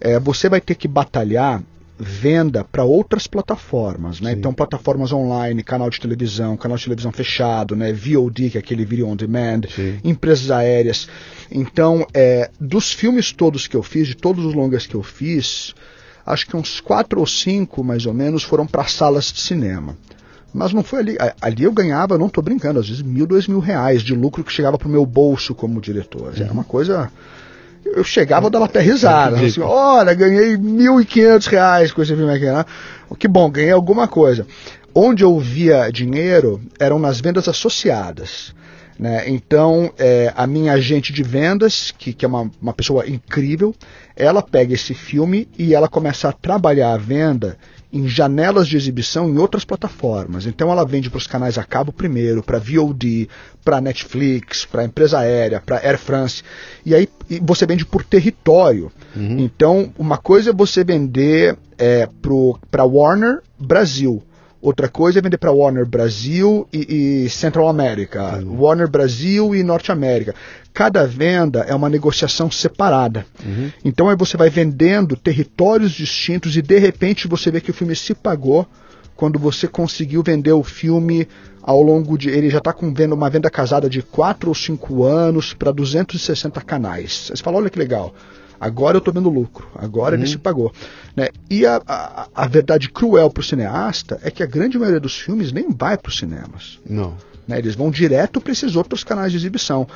é, você vai ter que batalhar venda para outras plataformas, né? Sim. Então plataformas online, canal de televisão, canal de televisão fechado, né? VOD, que é aquele video on demand, Sim. empresas aéreas. Então, é, dos filmes todos que eu fiz, de todos os longas que eu fiz, acho que uns quatro ou cinco, mais ou menos, foram para salas de cinema. Mas não foi ali. Ali eu ganhava, não estou brincando, às vezes mil, dois mil reais de lucro que chegava pro meu bolso como diretor. Era uma coisa. Eu chegava eu dava até risada. Uhum. É, Assim, Olha, ganhei mil e quinhentos reais com esse filme aqui. Né? Que bom, ganhei alguma coisa. Onde eu via dinheiro eram nas vendas associadas. Né? Então, é, a minha agente de vendas, que, que é uma, uma pessoa incrível, ela pega esse filme e ela começa a trabalhar a venda em janelas de exibição em outras plataformas. Então, ela vende para os canais a cabo primeiro, para VOD, para Netflix, para empresa aérea, para Air France. E aí e você vende por território. Uhum. Então, uma coisa é você vender é, para Warner Brasil. Outra coisa é vender para Warner Brasil e, e Central America, Warner Brasil e Norte América. Cada venda é uma negociação separada. Uhum. Então aí você vai vendendo territórios distintos e de repente você vê que o filme se pagou quando você conseguiu vender o filme ao longo de. Ele já está com venda, uma venda casada de 4 ou 5 anos para 260 canais. Você fala, olha que legal. Agora eu estou vendo lucro, agora uhum. ele se pagou. Né? E a, a, a verdade cruel para o cineasta é que a grande maioria dos filmes nem vai para os cinemas. Não. Né? Eles vão direto para esses outros canais de exibição.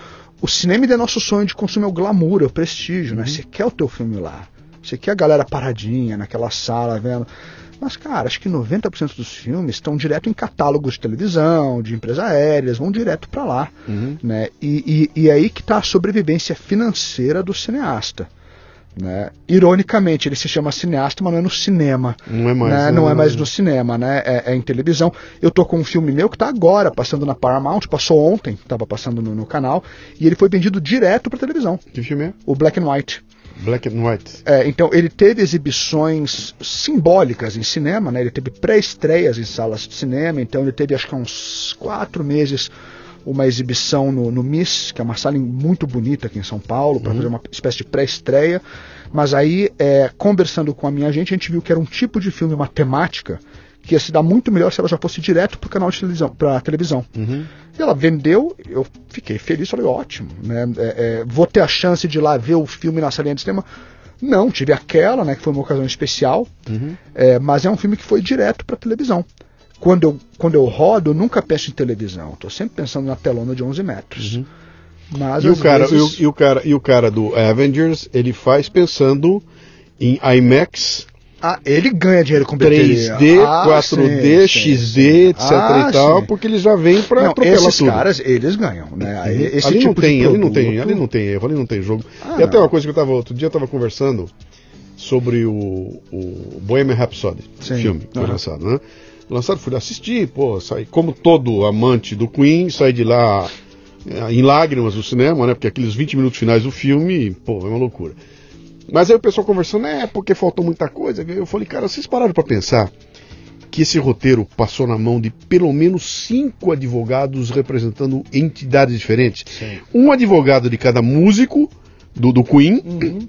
O cinema é nosso sonho de consumir o glamour, o prestígio. Né? Uhum. Né? Você quer o teu filme lá. Você quer a galera paradinha naquela sala vendo. Mas, cara, acho que 90% dos filmes estão direto em catálogos de televisão, de empresas aéreas, vão direto para lá. Uhum. Né? E, e, e aí que está a sobrevivência financeira do cineasta. Né? Ironicamente, ele se chama cineasta, mas não é no cinema. Não é mais. Né? Não, não é mais no cinema, né? É, é, em televisão. Eu tô com um filme meu que está agora passando na Paramount, passou ontem, estava passando no, no, canal, e ele foi vendido direto para televisão. Que filme é? O Black and White. Black and White. É, então ele teve exibições simbólicas em cinema, né? Ele teve pré-estreias em salas de cinema, então ele teve acho que uns quatro meses uma exibição no, no MIS, que é uma sala muito bonita aqui em São Paulo, para uhum. fazer uma espécie de pré-estreia. Mas aí, é, conversando com a minha gente, a gente viu que era um tipo de filme, uma temática, que ia se dar muito melhor se ela já fosse direto para o canal de televisão, para televisão. Uhum. E ela vendeu, eu fiquei feliz, falei, ótimo, né? É, é, vou ter a chance de ir lá ver o filme na salinha de cinema. Não, tive aquela, né, que foi uma ocasião especial, uhum. é, mas é um filme que foi direto para televisão quando eu, quando eu rodo, eu nunca penso em televisão. Estou sempre pensando na telona de 11 metros. Uhum. Mas, e, o cara, vezes... e, o, e, o, cara, e o cara do Avengers, ele faz pensando em IMAX. Ah, ele ganha dinheiro com bilheteria. 3D, ah, 4D, sim, XD, sim. etc ah, e tal, sim. porque ele já vem para atropelar esses tudo. caras, eles ganham, né? Uhum. Esse ali, tipo não tem, produto... ali não tem, ali não tem erro, ali não tem jogo. Ah, e até não. uma coisa que eu tava, outro dia eu tava conversando sobre o, o Bohemian Rhapsody, filme que foi lançado, né? Lançado, fui assistir, pô, saí, como todo amante do Queen, saí de lá é, em lágrimas do cinema, né? Porque aqueles 20 minutos finais do filme, pô, é uma loucura. Mas aí o pessoal conversando, é, porque faltou muita coisa. Eu falei, cara, vocês pararam para pensar que esse roteiro passou na mão de pelo menos cinco advogados representando entidades diferentes. Sim. Um advogado de cada músico do, do Queen, uhum.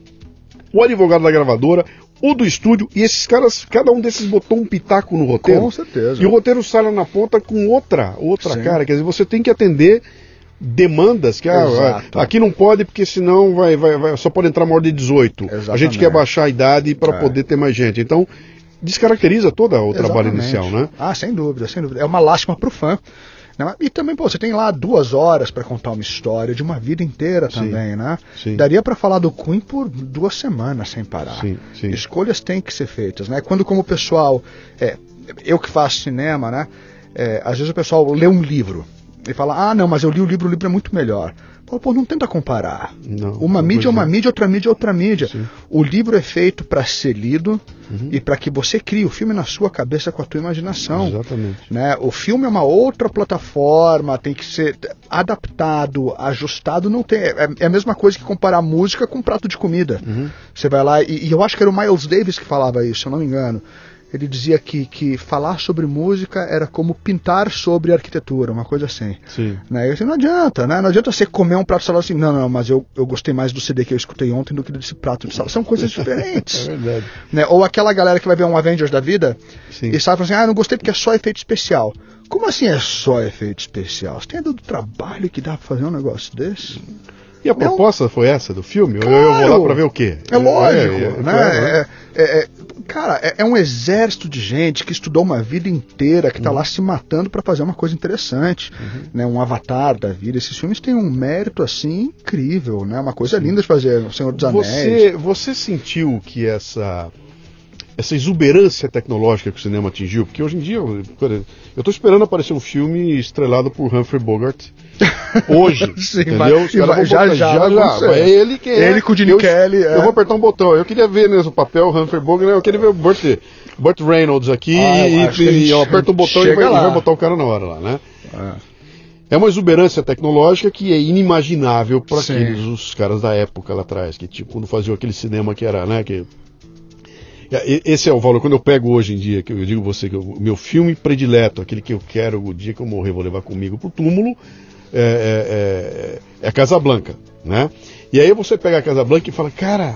o advogado da gravadora, o do estúdio, e esses caras, cada um desses botou um pitaco no roteiro. Com certeza. E o roteiro sai lá na ponta com outra, outra Sim. cara. Quer dizer, você tem que atender demandas que ah, aqui não pode porque senão vai, vai, vai, só pode entrar maior de 18. Exatamente. A gente quer baixar a idade para é. poder ter mais gente. Então, descaracteriza todo o Exatamente. trabalho inicial, né? Ah, sem dúvida, sem dúvida. É uma lástima para o fã. Né? E também, pô, você tem lá duas horas para contar uma história de uma vida inteira sim, também, né? Sim. Daria para falar do Queen por duas semanas sem parar. Sim, Escolhas têm que ser feitas, né? Quando como pessoal, é, eu que faço cinema, né? É, às vezes o pessoal lê um livro e fala, ah, não, mas eu li o livro, o livro é muito melhor. Pô, não tenta comparar. Não, uma mídia é uma mídia, outra mídia é outra mídia. Sim. O livro é feito para ser lido uhum. e para que você crie o filme na sua cabeça com a tua imaginação. Exatamente. Né? O filme é uma outra plataforma, tem que ser adaptado, ajustado. Não tem, é, é a mesma coisa que comparar música com um prato de comida. Uhum. Você vai lá, e, e eu acho que era o Miles Davis que falava isso, se eu não me engano ele dizia que, que falar sobre música era como pintar sobre arquitetura, uma coisa assim. Sim. Né? Eu disse, não adianta, né? Não adianta você comer um prato de salada assim, não, não, mas eu, eu gostei mais do CD que eu escutei ontem do que desse prato de salada. São coisas *laughs* diferentes. é verdade. Né? Ou aquela galera que vai ver um Avengers da vida Sim. e sabe assim, ah, não gostei porque é só efeito especial. Como assim é só efeito especial? Você tem do trabalho que dá pra fazer um negócio desse? E a proposta não. foi essa do filme? Claro. Eu, eu vou lá para ver o quê? É lógico, é, é, né? É, é, cara, é, um exército de gente que estudou uma vida inteira, que está uhum. lá se matando para fazer uma coisa interessante, uhum. né? Um avatar da vida. Esses filmes têm um mérito assim incrível, né? Uma coisa Sim. linda de fazer, O Senhor dos Anéis. Você, você sentiu que essa essa exuberância tecnológica que o cinema atingiu, porque hoje em dia eu estou esperando aparecer um filme estrelado por Humphrey Bogart *laughs* hoje, Sim, entendeu? Vai, caras já, botar, já, já, já, já. É ele que é. Ele com o Gene eu, Kelly. É. Eu vou apertar um botão. Eu queria ver mesmo o papel Humphrey Bogart, eu queria ver o Burt, Burt Reynolds aqui ah, e, e, eu aperto um botão e vai, vai, botar o cara na hora lá, né? É. É uma exuberância tecnológica que é inimaginável para aqueles os caras da época lá atrás, que tipo, quando faziam aquele cinema que era, né, que esse é o valor. Quando eu pego hoje em dia, que eu digo você que o meu filme predileto, aquele que eu quero o dia que eu morrer, vou levar comigo pro túmulo, é, é, é, é Casablanca, né? E aí você pega a Casablanca e fala, cara,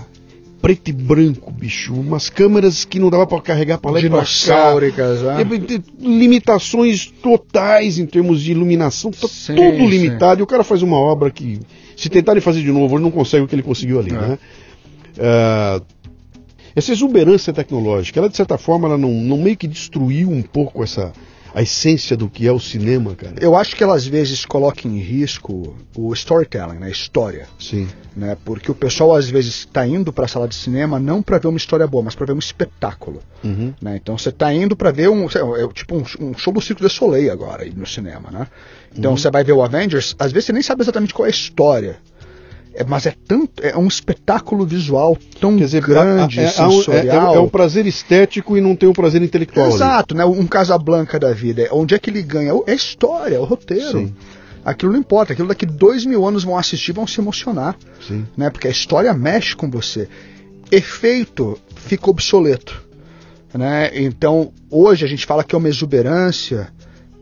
preto e branco, bicho. Umas câmeras que não dava para carregar para lá e pra cá. É, Limitações totais em termos de iluminação, tá Sim, tudo sim. limitado. E o cara faz uma obra que, se tentarem fazer de novo, ele não consegue o que ele conseguiu ali, É. né? Ah, essa exuberância tecnológica, ela de certa forma, ela não, não meio que destruiu um pouco essa a essência do que é o cinema, cara. Eu acho que ela às vezes coloca em risco o storytelling, né? a história. Sim. Né? Porque o pessoal às vezes está indo para a sala de cinema não para ver uma história boa, mas para ver um espetáculo. Uhum. Né? Então você está indo para ver um, é tipo um, show do Circo de Soleil agora no cinema, né? Então Uhum. você vai ver o Avengers, às vezes você nem sabe exatamente qual é a história. É, mas é tanto, é um espetáculo visual tão Quer dizer, grande, é, é, sensorial. é, é um prazer estético e não tem um prazer intelectual. ali. Exato, né? Um Casablanca da vida. É Onde é que ele ganha? É a história, é o roteiro. Sim. Aquilo não importa. Aquilo daqui dois mil anos vão assistir, vão se emocionar. Sim. Né? Porque a história mexe com você. Efeito fica obsoleto. Né? Então, hoje a gente fala que é uma exuberância.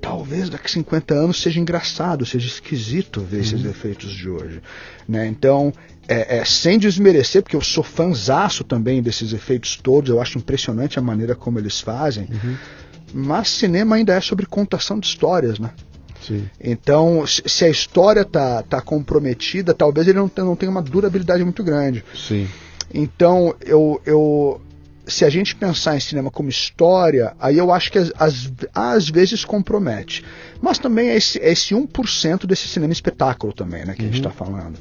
Talvez daqui a 50 anos seja engraçado, seja esquisito ver esses Uhum. efeitos de hoje. Né? Então, é, é, sem desmerecer, porque eu sou fanzaço também desses efeitos todos, eu acho impressionante a maneira como eles fazem. Uhum. Mas cinema ainda é sobre contação de histórias, né? Sim. Então, se a história tá, tá comprometida, talvez ele não tenha, não tenha uma durabilidade muito grande. Sim. Então, eu, eu, se a gente pensar em cinema como história, aí eu acho que às, às, vezes compromete. Mas também é esse, é esse 1% desse cinema espetáculo também, né, que a gente está falando.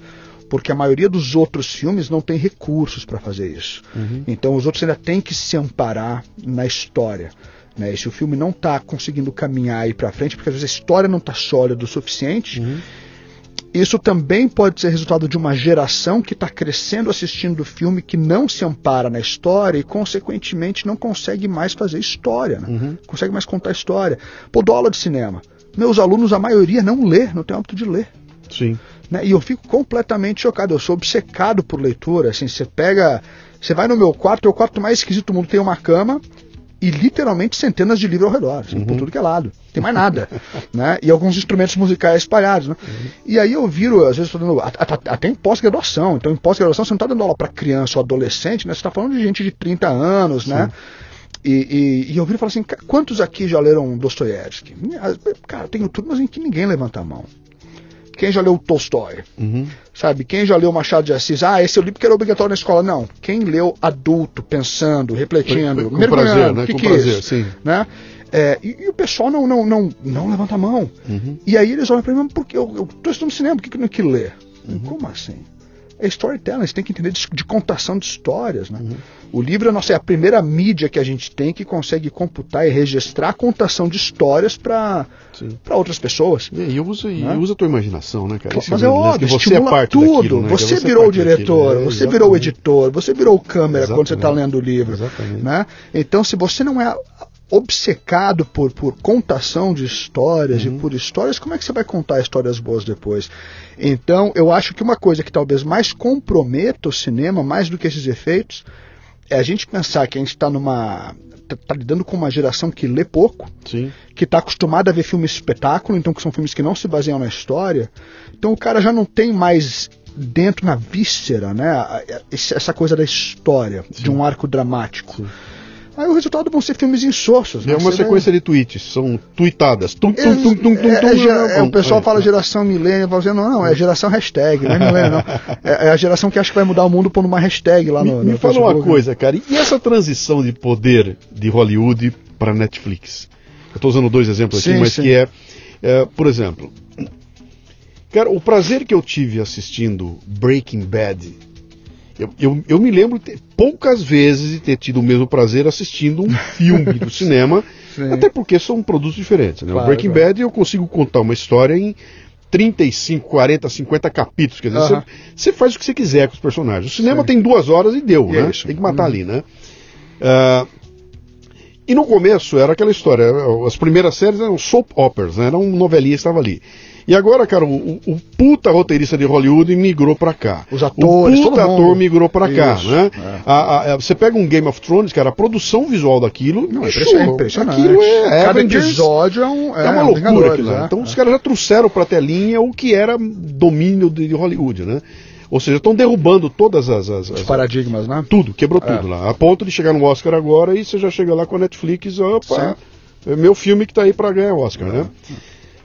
Porque a maioria dos outros filmes não tem recursos para fazer isso. Então os outros ainda têm que se amparar na história. Né? E se o filme não está conseguindo caminhar aí para frente, porque às vezes a história não está sólida o suficiente, isso também pode ser resultado de uma geração que está crescendo assistindo o filme que não se ampara na história e, consequentemente, não consegue mais fazer história, né? Uhum. consegue mais contar história. Pô, dou aula de cinema. Meus alunos, a maioria, não lê, não tem hábito de ler. Sim. Né? E eu fico completamente chocado. Eu sou obcecado por leitura. Assim, você pega. Você vai no meu quarto, é o quarto mais esquisito do mundo, tem uma cama e literalmente centenas de livros ao redor, assim, por tudo que é lado. Tem mais nada. *laughs* né? E alguns instrumentos musicais espalhados. Né? E aí eu viro, às vezes, dando, até em pós-graduação. Então, em pós-graduação, você não está dando aula para criança ou adolescente, né? Você está falando de gente de 30 anos, né? E, e- e eu viro e falo assim, "Ca- quantos aqui já leram Dostoiévski? As- Cara, eu tenho turmas em que ninguém levanta a mão. Quem já leu Tolstói? Uhum. Sabe, quem já leu Machado de Assis? Ah, esse é o livro que era obrigatório na escola. Não. Quem leu adulto, pensando, refletindo, Com mergulhando, prazer, né? o que Com que é prazer, isso? sim. Né? É, e, e o pessoal não, não, não, não levanta a mão. Uhum. E aí eles olham pra mim, "Mas por que eu, eu tô estudando cinema, por que, que eu não que ler? Uhum. Como assim? É storytelling, você tem que entender de, de contação de histórias. Né? Uhum. O livro é, a nossa, é a primeira mídia que a gente tem que consegue computar e registrar a contação de histórias para outras pessoas. E usa, e Né? usa a tua imaginação, né, cara? Esse Mas é lance, óbvio, que você é estimula parte tudo. daquilo, né? Você Que é virou o parte daquilo, diretor, né? você virou o Exatamente. editor, você virou o câmera quando você está Exatamente. lendo o livro. Exatamente. Né? Então, se você não é obcecado por, por contação de histórias Uhum. e por histórias, como é que você vai contar histórias boas depois? Então, eu acho que uma coisa que talvez mais comprometa o cinema, mais do que esses efeitos, é a gente pensar que a gente está numa. tá- tá lidando com uma geração que lê pouco, Sim. que está acostumada a ver filmes espetáculo, então que são filmes que não se baseiam na história. Então o cara já não tem mais dentro na víscera, né, essa coisa da história, de um arco dramático. Sim. Aí o resultado vão ser filmes insossos. É né? uma sequência de tweets, são tweetadas. Tum, tum, tum, tum, tum, É, tum, é, é, o pessoal É, fala é. geração milênio, fala assim, não, não, é geração hashtag, não é milênio, não. *laughs* É, é a geração que acha que vai mudar o mundo pondo uma hashtag lá Me, no, me no fala uma Facebook. coisa, cara. E essa transição de poder de Hollywood para Netflix? Eu estou usando dois exemplos aqui, Sim, mas sim. que é, é, por exemplo, cara, o prazer que eu tive assistindo Breaking Bad, eu, eu, eu me lembro de ter- poucas vezes de ter tido o mesmo prazer assistindo um *laughs* filme do cinema, Sim. até porque são produtos diferentes. Né? Claro, o Breaking claro. Bad eu consigo contar uma história em 35, 40, 50 capítulos. Quer dizer, você, você faz o que você quiser com os personagens. O cinema Sim. tem duas horas e deu, E né? é. Tem que matar ali, né? Ah, e no começo era aquela história, as primeiras séries eram soap operas, né? Era um novelinha que estava ali. E agora, cara, o, o- puta roteirista de Hollywood migrou pra cá. Os atores, o puta ator migrou pra cá, Isso, né? é. A- a- você pega um Game of Thrones, cara, a produção visual daquilo, Não, é bicho, impressionante, impressionante. aquilo é Cada Avengers, episódio é um. é, uma um loucura aquilo lá. é. Então os caras já trouxeram pra telinha o que era domínio de, de Hollywood, né? Ou seja, estão derrubando todas as, as, Os as- paradigmas, né? tudo, quebrou É. tudo lá. A ponto de chegar no Oscar agora e você já chega lá com a Netflix, opa, é meu filme que tá aí para ganhar o Oscar, né?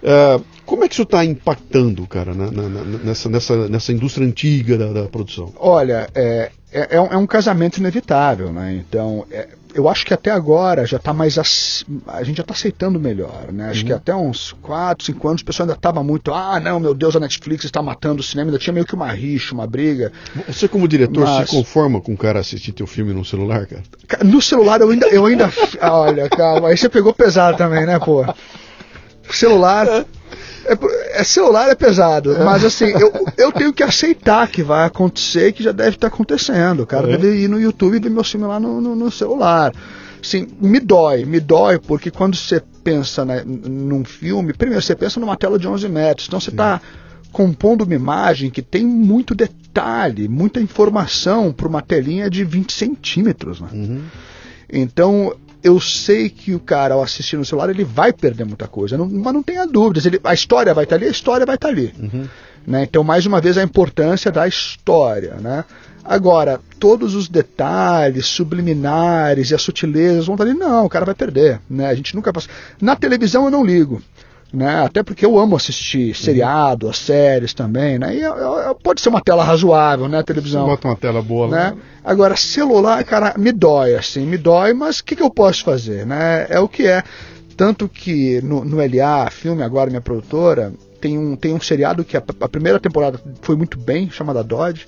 É, como é que isso está impactando, cara, na- na- nessa, nessa, nessa indústria antiga da, da produção? Olha, é, é, é um, é um casamento inevitável, né? Então, é, eu acho que até agora já está mais. A gente já está aceitando melhor, né? Acho que até uns 4, 5 anos o pessoal ainda estava muito. Ah, não, meu Deus, a Netflix está matando o cinema. Ainda tinha meio que uma rixa, uma briga. Você, como diretor, Mas- se conforma com o cara assistir teu filme no celular, cara? Ca- No celular eu ainda. Eu ainda *laughs* olha, calma, aí você pegou pesado também, né, pô? Celular. É, por- é celular é pesado, mas assim, eu, eu tenho que aceitar que vai acontecer, que já deve estar acontecendo. O cara É. deve ir no YouTube e ver meu filme lá no, no, no celular. Assim, me dói, me dói, porque quando você pensa né, num filme, primeiro você pensa numa tela de 11 metros, então você está compondo uma imagem que tem muito detalhe, muita informação para uma telinha de 20 centímetros. Né? Uhum. Então, eu sei que o cara, ao assistir no celular, ele vai perder muita coisa, não- mas não tenha dúvidas. Ele, a história vai estar ali, a história vai estar ali. Uhum. Né? Então, mais uma vez, a importância da história. Né? Agora, todos os detalhes subliminares e as sutilezas vão estar ali, não, o cara vai perder. Né? A gente nunca passa. Na televisão eu não ligo. Né? Até porque eu amo assistir seriado, as séries também, né? E eu- eu- pode ser uma tela razoável, né? A televisão bota uma tela boa lá. né? Agora, celular, cara, me dói, assim, me dói, mas o que, que eu posso fazer, né? É o que é. Tanto que no, no LA, filme agora, minha produtora, tem um, tem um seriado que a, a primeira temporada foi muito bem, chamada Dodge.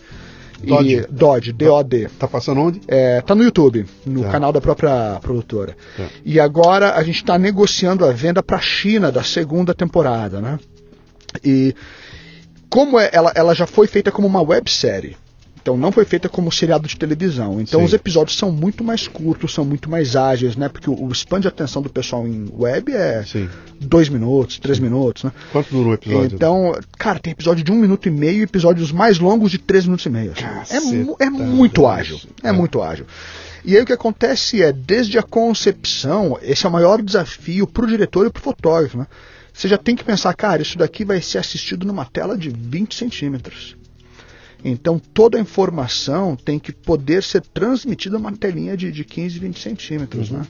Dodge? E, Dodge, D-O-D. Tá passando onde? É, tá no YouTube, no Tá. canal da própria produtora. Tá. E agora a gente está negociando a venda para a China da segunda temporada, né? E como é- ela, ela já foi feita como uma websérie, então não foi feita como seriado de televisão. Então Sim. os episódios são muito mais curtos, são muito mais ágeis, né? Porque o, o span de atenção do pessoal em web é Sim. dois minutos, três minutos, né? Quanto durou o episódio? Então, cara, tem episódio de um minuto e meio e episódios mais longos de três minutos e meio. assim. É, é muito ágil. É, É. muito ágil. E aí o que acontece é, desde a concepção, esse é o maior desafio para o diretor e para o fotógrafo. Né? Você já tem que pensar, cara, isso daqui vai ser assistido numa tela de 20 centímetros. Então toda a informação tem que poder ser transmitida numa telinha de, de 15, 20 centímetros. Né?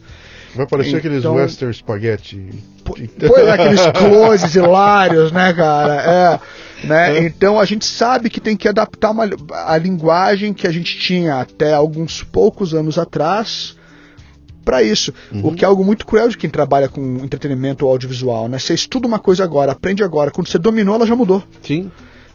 Vai parecer aqueles Então- western spaghetti. *laughs* Pois é, aqueles closes hilários, né, cara? É, né? Então a gente sabe que tem que adaptar uma, a linguagem que a gente tinha até alguns poucos anos atrás para isso. O que é algo muito cruel de quem trabalha com entretenimento audiovisual, né? Você estuda uma coisa agora, aprende agora, quando você dominou, ela já mudou. Sim.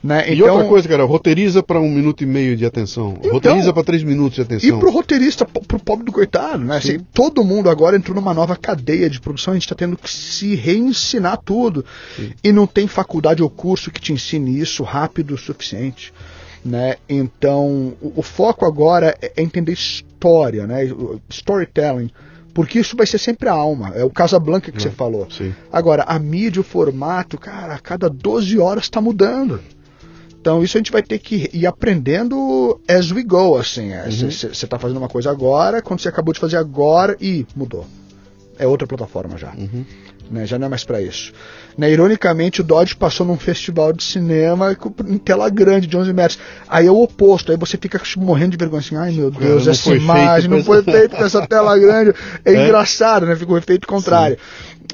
Né? E outra coisa, cara, roteiriza para um minuto e meio de atenção. Então- roteiriza para três minutos de E atenção. pro roteirista, po- pro pobre do coitado, né? Assim, todo mundo agora entrou numa nova cadeia de produção, a gente está tendo que se reensinar tudo. E não tem faculdade ou curso que te ensine isso rápido o suficiente. Né? Então, o, o foco agora é, é entender história, né? o- Storytelling. Porque isso vai ser sempre a alma. É o Casablanca que você falou. Sim. Agora, a mídia, o formato, cara, a cada 12 horas está mudando. Então isso a gente vai ter que ir aprendendo as we go, assim. Você está fazendo uma coisa agora, quando você acabou de fazer agora, e mudou. É outra plataforma já. Né, já não é mais para isso. Né, ironicamente, o Dodge passou num festival de cinema com- em tela grande, de 11 metros. Aí é o oposto, aí você fica morrendo de vergonha assim, ai meu Deus, essa imagem não foi feita com essa tela grande. *laughs* É, engraçado, né? Fica o efeito contrário.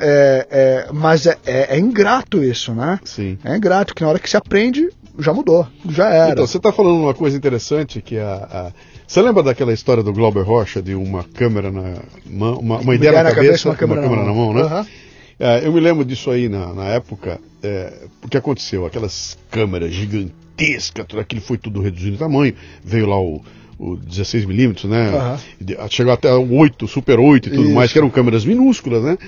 É, é, mas é, é- é ingrato isso, né? Sim. É ingrato, que na hora que você aprende, já mudou, já era. Então, você está falando uma coisa interessante que a, a- Você lembra daquela história do Glauber Rocha, de uma câmera na mão, uma, uma ideia na cabeça, uma câmera, na mão, né? Aham. É, eu me lembro disso aí na, na época, é, o que aconteceu? Aquelas câmeras gigantescas, tudo aquilo foi tudo reduzindo em tamanho, veio lá o, o 16mm, né? De- Chegou até o 8, Super 8 e tudo Isso. mais, que eram câmeras minúsculas, né?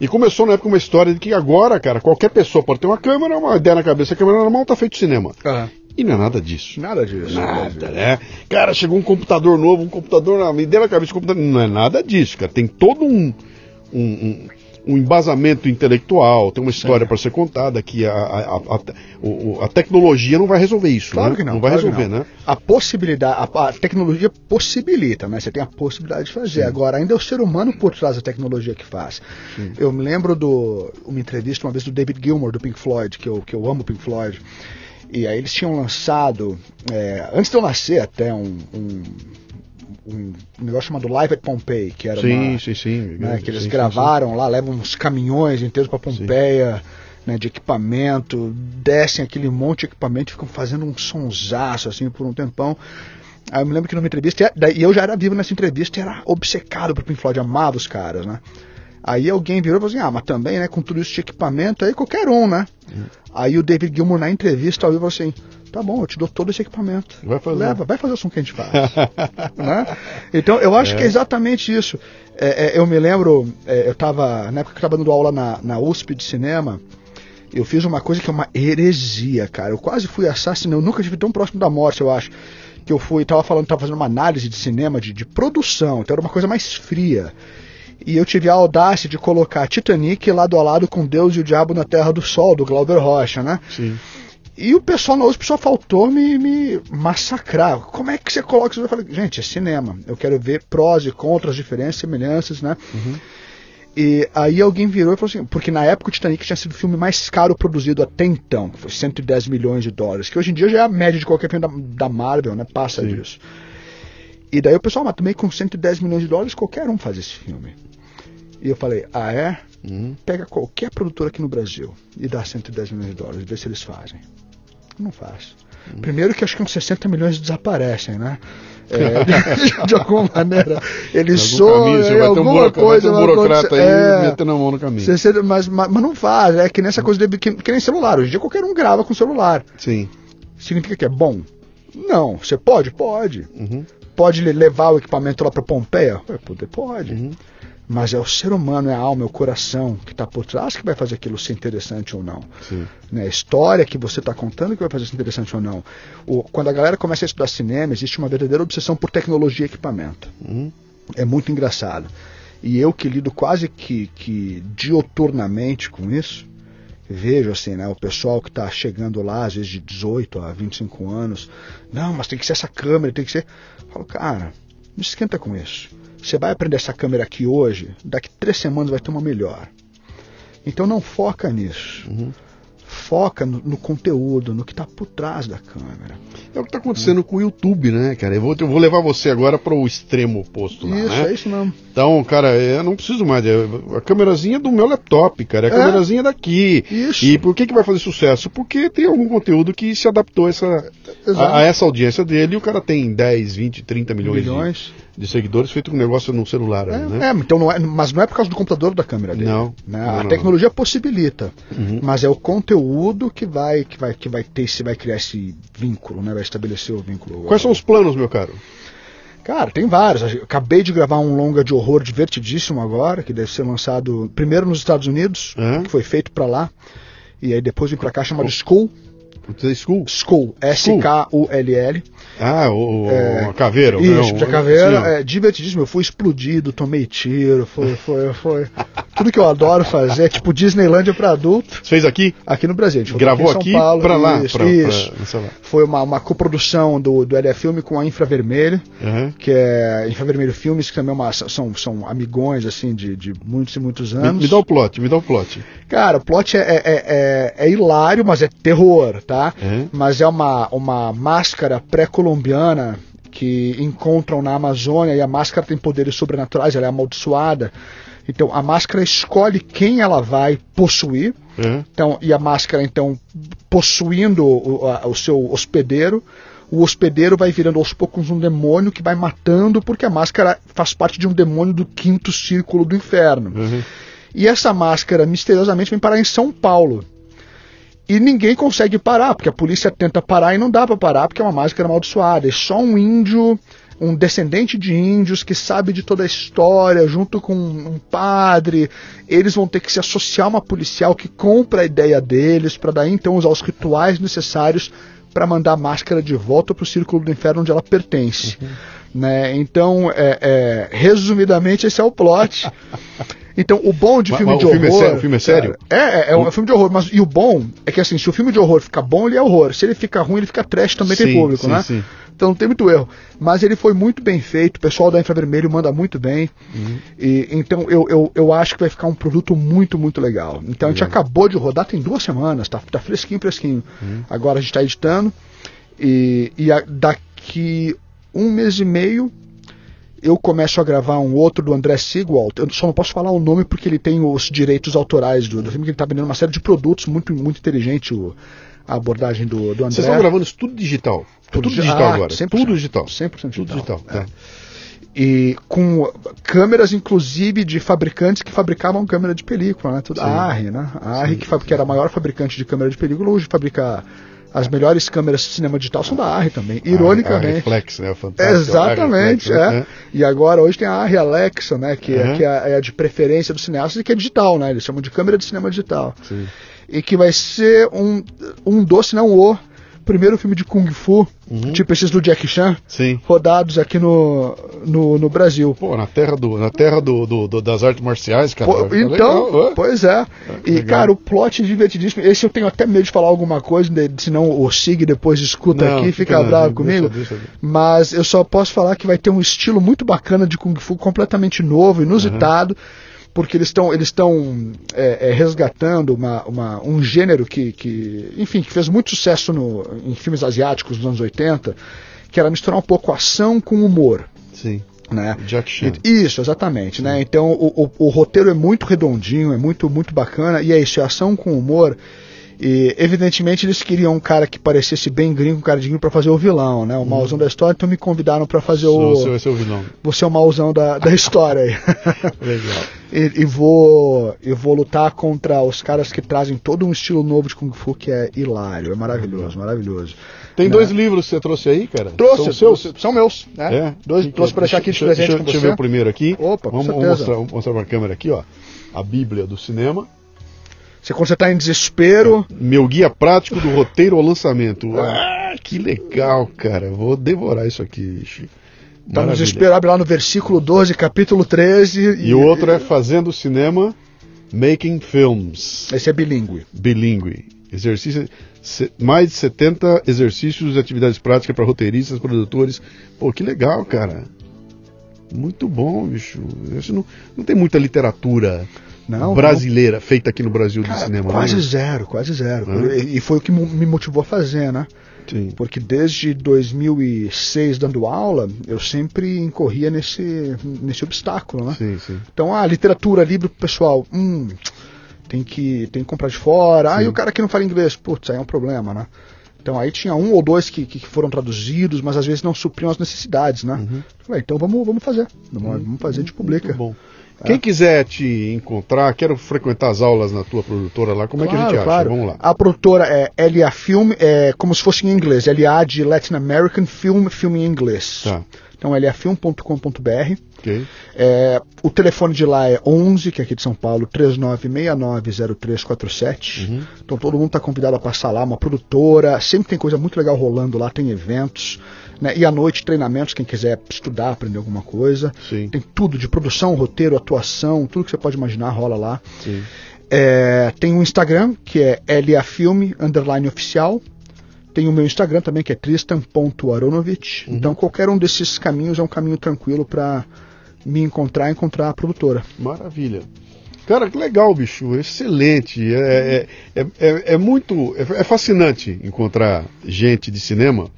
E começou na época uma história de que agora, cara, qualquer pessoa pode ter uma câmera, uma ideia na cabeça, a câmera na mão, tá feito cinema. Aham. E não é nada disso. Nada disso. Nada, né? Cara, chegou um computador novo, um computador na me deu na cabeça, um computador. Não é nada disso, cara. Tem todo um, um, um- um embasamento intelectual, tem uma história para ser contada que a, a, a, a- tecnologia não vai resolver isso. Claro né? que não. vai claro resolver, não. né? A possibilidade, a, tecnologia possibilita, né? Você tem a possibilidade de fazer. Agora, ainda é o ser humano por trás da tecnologia que faz. Eu me lembro de uma entrevista uma vez do David Gilmour, do Pink Floyd, que eu, que eu amo Pink Floyd. E aí eles tinham lançado, é, antes de eu nascer até, um, um, um, negócio chamado Live at Pompeii, que era sim, uma, sim, sim, né, que eles sim, gravaram sim, lá, levam uns caminhões inteiros para Pompeia. Né, de equipamento, descem aquele monte de equipamento e ficam fazendo um sonsaço assim por um tempão. Aí eu me lembro que numa entrevista, e eu já era vivo nessa entrevista e era obcecado por Pink Floyd, amava os caras, né? Aí alguém virou e falou assim: ah, mas também, né, com tudo isso de equipamento, aí qualquer um, né? Uhum. Aí o David Gilmour na entrevista ao vivo falou assim: tá bom, eu te dou todo esse equipamento. Vai fazer. Leva, vai fazer o som que a gente faz. *laughs* né? Então eu acho é. que é exatamente isso. É, é, eu me lembro, é, eu estava, na época que eu estava dando aula na, na USP de cinema, eu fiz uma coisa que é uma heresia, cara. Eu quase fui assassino, eu nunca tive tão próximo da morte, eu acho. Que eu fui, tava falando, tava fazendo uma análise de cinema, de, de produção, então era uma coisa mais fria. E eu tive a audácia de colocar Titanic lado a lado com Deus e o Diabo na Terra do Sol, do Glauber Rocha, né? Sim. E o pessoal na USP só faltou me, me massacrar. Como é que você coloca isso? Eu falei, gente, é cinema. Eu quero ver prós e contras, diferenças, semelhanças, né? Uhum. E aí alguém virou e falou assim, porque na época o Titanic tinha sido o filme mais caro produzido até então, que foi 110 milhões de dólares, que hoje em dia já é a média de qualquer filme da, da Marvel, né? Passa Sim. disso. E daí o pessoal, mas também com 110 milhões de dólares qualquer um faz esse filme. E eu falei, ah é? Uhum. Pega qualquer produtor aqui no Brasil e dá 110 milhões de dólares, vê se eles fazem. Não faz. Uhum. Primeiro que acho que uns 60 milhões desaparecem, né? É, de, *laughs* *laughs* de, alguma maneira. Eles são é, alguma um coisa. um burocrata aí é, metendo a mão no caminho. Mas, mas, mas, não faz, é que nessa coisa de, que, que, nem celular. Hoje em dia qualquer um grava com celular. Sim. Significa que é bom? Não. Você pode? Pode. Uhum. Pode levar o equipamento lá para Pompeia? Pode. pode. Uhum mas é o ser humano, é a alma, é o coração que está por trás que vai fazer aquilo ser interessante ou não. Né? A história que você está contando que vai fazer ser interessante ou não. O, quando a galera começa a estudar cinema, existe uma verdadeira obsessão por tecnologia e equipamento. Uhum. É muito engraçado. E eu que lido quase que, que dioturnamente com isso, vejo assim, né, o pessoal que está chegando lá, às vezes de 18 a 25 anos, não, mas tem que ser essa câmera, tem que ser. Eu falo, cara, não esquenta com isso. Você vai aprender essa câmera aqui hoje, daqui três semanas vai ter uma melhor. Então não foca nisso. Uhum. Foca no, no, conteúdo, no que está por trás da câmera. É o que está acontecendo uhum. com o YouTube, né, cara? Eu vou, eu vou levar você agora para o extremo oposto lá, Isso, né? é isso mesmo. Então, cara, eu não preciso mais. É a câmerazinha do meu laptop, cara. É a é. câmerazinha daqui. Isso. E por que, que vai fazer sucesso? Porque tem algum conteúdo que se adaptou a essa, a, a, essa audiência dele e o cara tem 10, 20, 30 milhões, milhões. De, de seguidores feito um negócio no celular. É, né? é, então não é, mas não é por causa do computador da câmera dele. Não. Né? não a não, tecnologia não. possibilita, uhum. mas é o conteúdo que vai, que vai, que vai ter, se vai criar esse vínculo, né? Vai estabelecer o vínculo. Quais são os planos, meu caro? Cara, tem vários. Acabei de gravar um longa de horror divertidíssimo agora, que deve ser lançado primeiro nos Estados Unidos, uhum. que foi feito para lá, e aí depois vim para cá chamado School. School? School, S-K-U-L-L. Ah, o, é, caveira. Isso, não, caveira. É divertidíssimo. Eu fui explodido, tomei tiro, foi, foi, foi. *laughs* Tudo que eu adoro fazer, tipo Disneylândia para adulto. Você fez aqui? Aqui no Brasil. Gravou aqui, aqui para lá? Isso, pra, isso. Pra, foi uma, uma coprodução do, do LF Filme com a Infravermelho, uhum. que é Infravermelho Filmes, que também é uma, são, são amigões, assim, de, de muitos e muitos anos. Me, me dá o plot, me dá o plot. Cara, o plot é, é, é, é hilário, mas é terror, tá? Uhum. Mas é uma, uma máscara pré-colombiana que encontram na Amazônia e a máscara tem poderes sobrenaturais, ela é amaldiçoada. Então a máscara escolhe quem ela vai possuir. Uhum. Então, e a máscara, então, possuindo o, a, o seu hospedeiro, o hospedeiro vai virando aos poucos um demônio que vai matando, porque a máscara faz parte de um demônio do quinto círculo do inferno. Uhum. E essa máscara misteriosamente vem parar em São Paulo. E ninguém consegue parar, porque a polícia tenta parar e não dá para parar, porque é uma máscara amaldiçoada. É só um índio, um descendente de índios que sabe de toda a história, junto com um padre. Eles vão ter que se associar a uma policial que compra a ideia deles, para daí então usar os rituais necessários para mandar a máscara de volta para o círculo do inferno onde ela pertence. Uhum. Né? Então, é, é, resumidamente, esse é o plot. *laughs* Então, o bom de Mas- filme mas de o filme é horror. sério- o filme é sério? é, é, é um filme de horror, mas e o bom é que assim, se o filme de horror ficar bom, ele é horror. Se ele fica ruim, ele fica trash, também tem Sim, público, sim, né? sim. Então não tem muito erro. Mas ele foi muito bem feito, o pessoal da Infravermelho manda muito bem. Uhum. E, então eu, eu, eu acho que vai ficar um produto muito, muito legal. Então a gente acabou de rodar, tem duas semanas, tá, tá fresquinho, fresquinho. Uhum. Agora a gente tá editando. E, e a- daqui um mês e meio eu começo a gravar um outro do André Sigwalt. Eu só não posso falar o nome porque ele tem os direitos autorais do, do filme, que ele está vendendo uma série de produtos muito, muito inteligente o- a abordagem do, do André. Vocês estão gravando isso tudo digital. Tudo, Tudo digital ah, agora. 100%. Tudo digital. 100% Tudo digital. digital. tá. E com câmeras, inclusive, de fabricantes que fabricavam câmera de película, né? Tudo, a Arri, né? A Arri, que, que era a maior fabricante de câmera de película, hoje fabrica as melhores câmeras de cinema digital são da Arri também, A- ironicamente. A Reflex, né? O fantástico. Exatamente, A Reflex, é. E agora hoje tem a Arri Alexa, né? Que, é, Uhum. que é, é a de preferência dos cineastas e que é digital, né? Eles chamam de câmera de cinema digital. Sim. E que vai ser um, um doce, não o primeiro filme de Kung Fu, tipo esses do Jack Chan, Sim. rodados aqui no, no, no Brasil. Pô, na terra, do, na terra do, do- do- das artes marciais, cara. Pô, ficar então, legal, ó. pois é. E, legal. cara, o plot é divertidíssimo. Esse eu tenho até medo de falar alguma coisa, né, senão o Sig depois escuta Não, aqui e fica não, bravo deixa- comigo. deixa- deixa. Mas eu só posso falar que vai ter um estilo muito bacana de Kung Fu, completamente novo, inusitado. Porque eles estão eles estão é, é, resgatando uma, uma- um gênero que, que, enfim, que fez muito sucesso no, em filmes asiáticos dos anos 80, que era misturar um pouco ação com humor. Sim. Né? Jack Chan. Isso, exatamente, né? Então o, o, o roteiro é muito redondinho, é muito, muito bacana, e é isso, é ação com humor. E evidentemente eles queriam um cara que parecesse bem gringo, um cara de gringo pra fazer o vilão, né? O mauzão da história, então me convidaram pra fazer o. Você vai ser o vilão. Você é o mauzão da, da *laughs* história aí. Legal. *laughs* e, e vou, e vou lutar contra os caras que trazem todo um estilo novo de Kung Fu que é hilário, é maravilhoso, maravilhoso. Tem Né? dois livros que você trouxe aí, cara? Trouxe, São seus? são meus, né? É? Dois, Que trouxe pra deixar aqui de presente deixa, com deixa você. eu ver o primeiro aqui. Opa, com vamos, vamos certeza. mostrar, vamos mostrar pra câmera aqui, ó. A Bíblia do cinema. Você, quando você tá em desespero, Meu guia prático do roteiro ao lançamento. Ah, que legal, cara. Vou devorar isso aqui, bicho. Tá no desespero, abre lá no versículo 12, capítulo 13. E o outro é Fazendo Cinema, Making Films. Esse é bilíngue. bilíngue. Exercício, mais de 70 exercícios e atividades práticas para roteiristas, produtores. Pô, que legal, cara. Muito bom, bicho. Não, não tem muita literatura Não, brasileira feita aqui no Brasil de cinema. quase né? zero, quase zero. Hã? E, e foi o que me motivou a fazer, né? Sim. Porque desde 2006, dando aula, eu sempre incorria nesse, nesse obstáculo, né? Sim, sim. Então, a literatura, livro pro pessoal, hum, tem que, tem que comprar de fora. Ah, Sim. e o cara que não fala inglês, putz, aí é um problema, né? Então aí tinha um ou dois que, que foram traduzidos, mas às vezes não supriam as necessidades, né? Falei, então vamos, vamos fazer. Vamos, vamos fazer, a gente publica. Uhum. Muito bom. Quem quiser te encontrar, quero frequentar as aulas na tua produtora lá, como é que a gente acha? claro. Vamos lá. A produtora é LA Film, é como se fosse em inglês. LA de Latin American Film, filme em inglês. Tá. Então, lafilm.com.br. Ok. É, o telefone de lá é 11, que é aqui de São Paulo, 39690347. Uhum. Então todo mundo está convidado a passar lá, uma produtora, sempre tem coisa muito legal rolando lá, tem eventos, né? E à noite treinamentos, quem quiser estudar, aprender alguma coisa. Sim. Tem tudo de produção, roteiro, atuação, tudo que você pode imaginar rola lá. É, tem um Instagram, que é LAFilme, underline oficial. Tem o meu Instagram também, que é tristan.aronovich. Uhum. Então qualquer um desses caminhos é um caminho tranquilo para me encontrar e encontrar a produtora. Maravilha. Cara, que legal, bicho. Excelente. É, é, é, é muito. É, é fascinante encontrar gente de cinema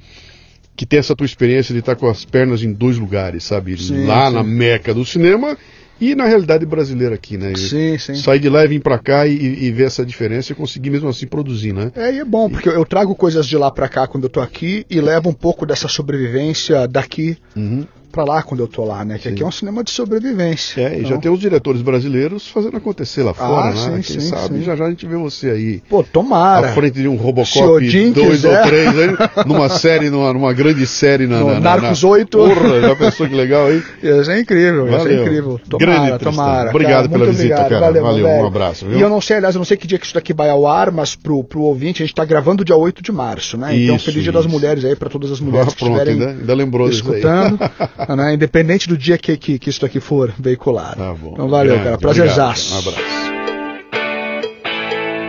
que tem essa tua experiência de estar com as pernas em dois lugares, sabe? Sim, Lá sim. na meca do cinema e na realidade brasileira aqui, né? Sim, sim. Sair de lá e vir pra cá e, e ver essa diferença e conseguir mesmo assim produzir, né? É, e é bom, porque eu trago coisas de lá pra cá quando eu tô aqui e levo um pouco dessa sobrevivência daqui Uhum. Pra lá quando eu tô lá, né? Que Sim. aqui é um cinema de sobrevivência. É, e já Então, tem os diretores brasileiros fazendo acontecer lá fora, Ah, né? sim, Quem sim, sabe sim. já já a gente vê você aí. Pô, tomara. à frente de um Robocop Odin 2 quiser. ou 3 aí, numa série, numa, numa grande série na, No na, na Narcos na... 8. Porra, já pensou que legal aí? Isso é incrível, isso é incrível. Tomara, Grande, tomara. Obrigado cara, pela visita, obrigado. cara. Valeu, Valeu, um abraço, viu? E eu não sei, aliás, eu não sei que dia que isso daqui vai ao ar, mas pro, pro ouvinte, a gente tá gravando dia 8 de março, né? então, Isso, feliz dia das isso. mulheres aí pra todas as mulheres *laughs* Ah, que pronto, estiverem ainda, ainda lembrou disso aí. *laughs* né? Independente do dia que, que, que isso aqui for veiculado. Tá bom. Então valeu, cara. Prazerzaço. Um abraço.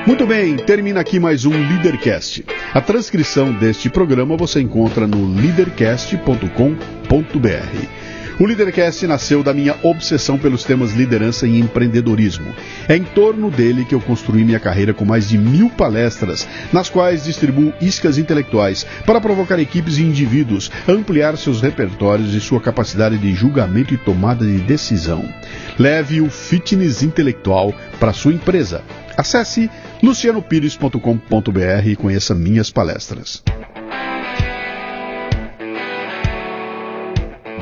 Muito bem, termina aqui mais um Leadercast. A transcrição deste programa você encontra no leadercast.com.br. O Leadercast nasceu da minha obsessão pelos temas liderança e empreendedorismo. É em torno dele que eu construí minha carreira com mais de mil palestras, nas quais distribuo iscas intelectuais para provocar equipes e indivíduos ampliar seus repertórios e sua capacidade de julgamento e tomada de decisão. Leve o fitness intelectual para sua empresa. Acesse lucianopires.com.br e conheça minhas palestras.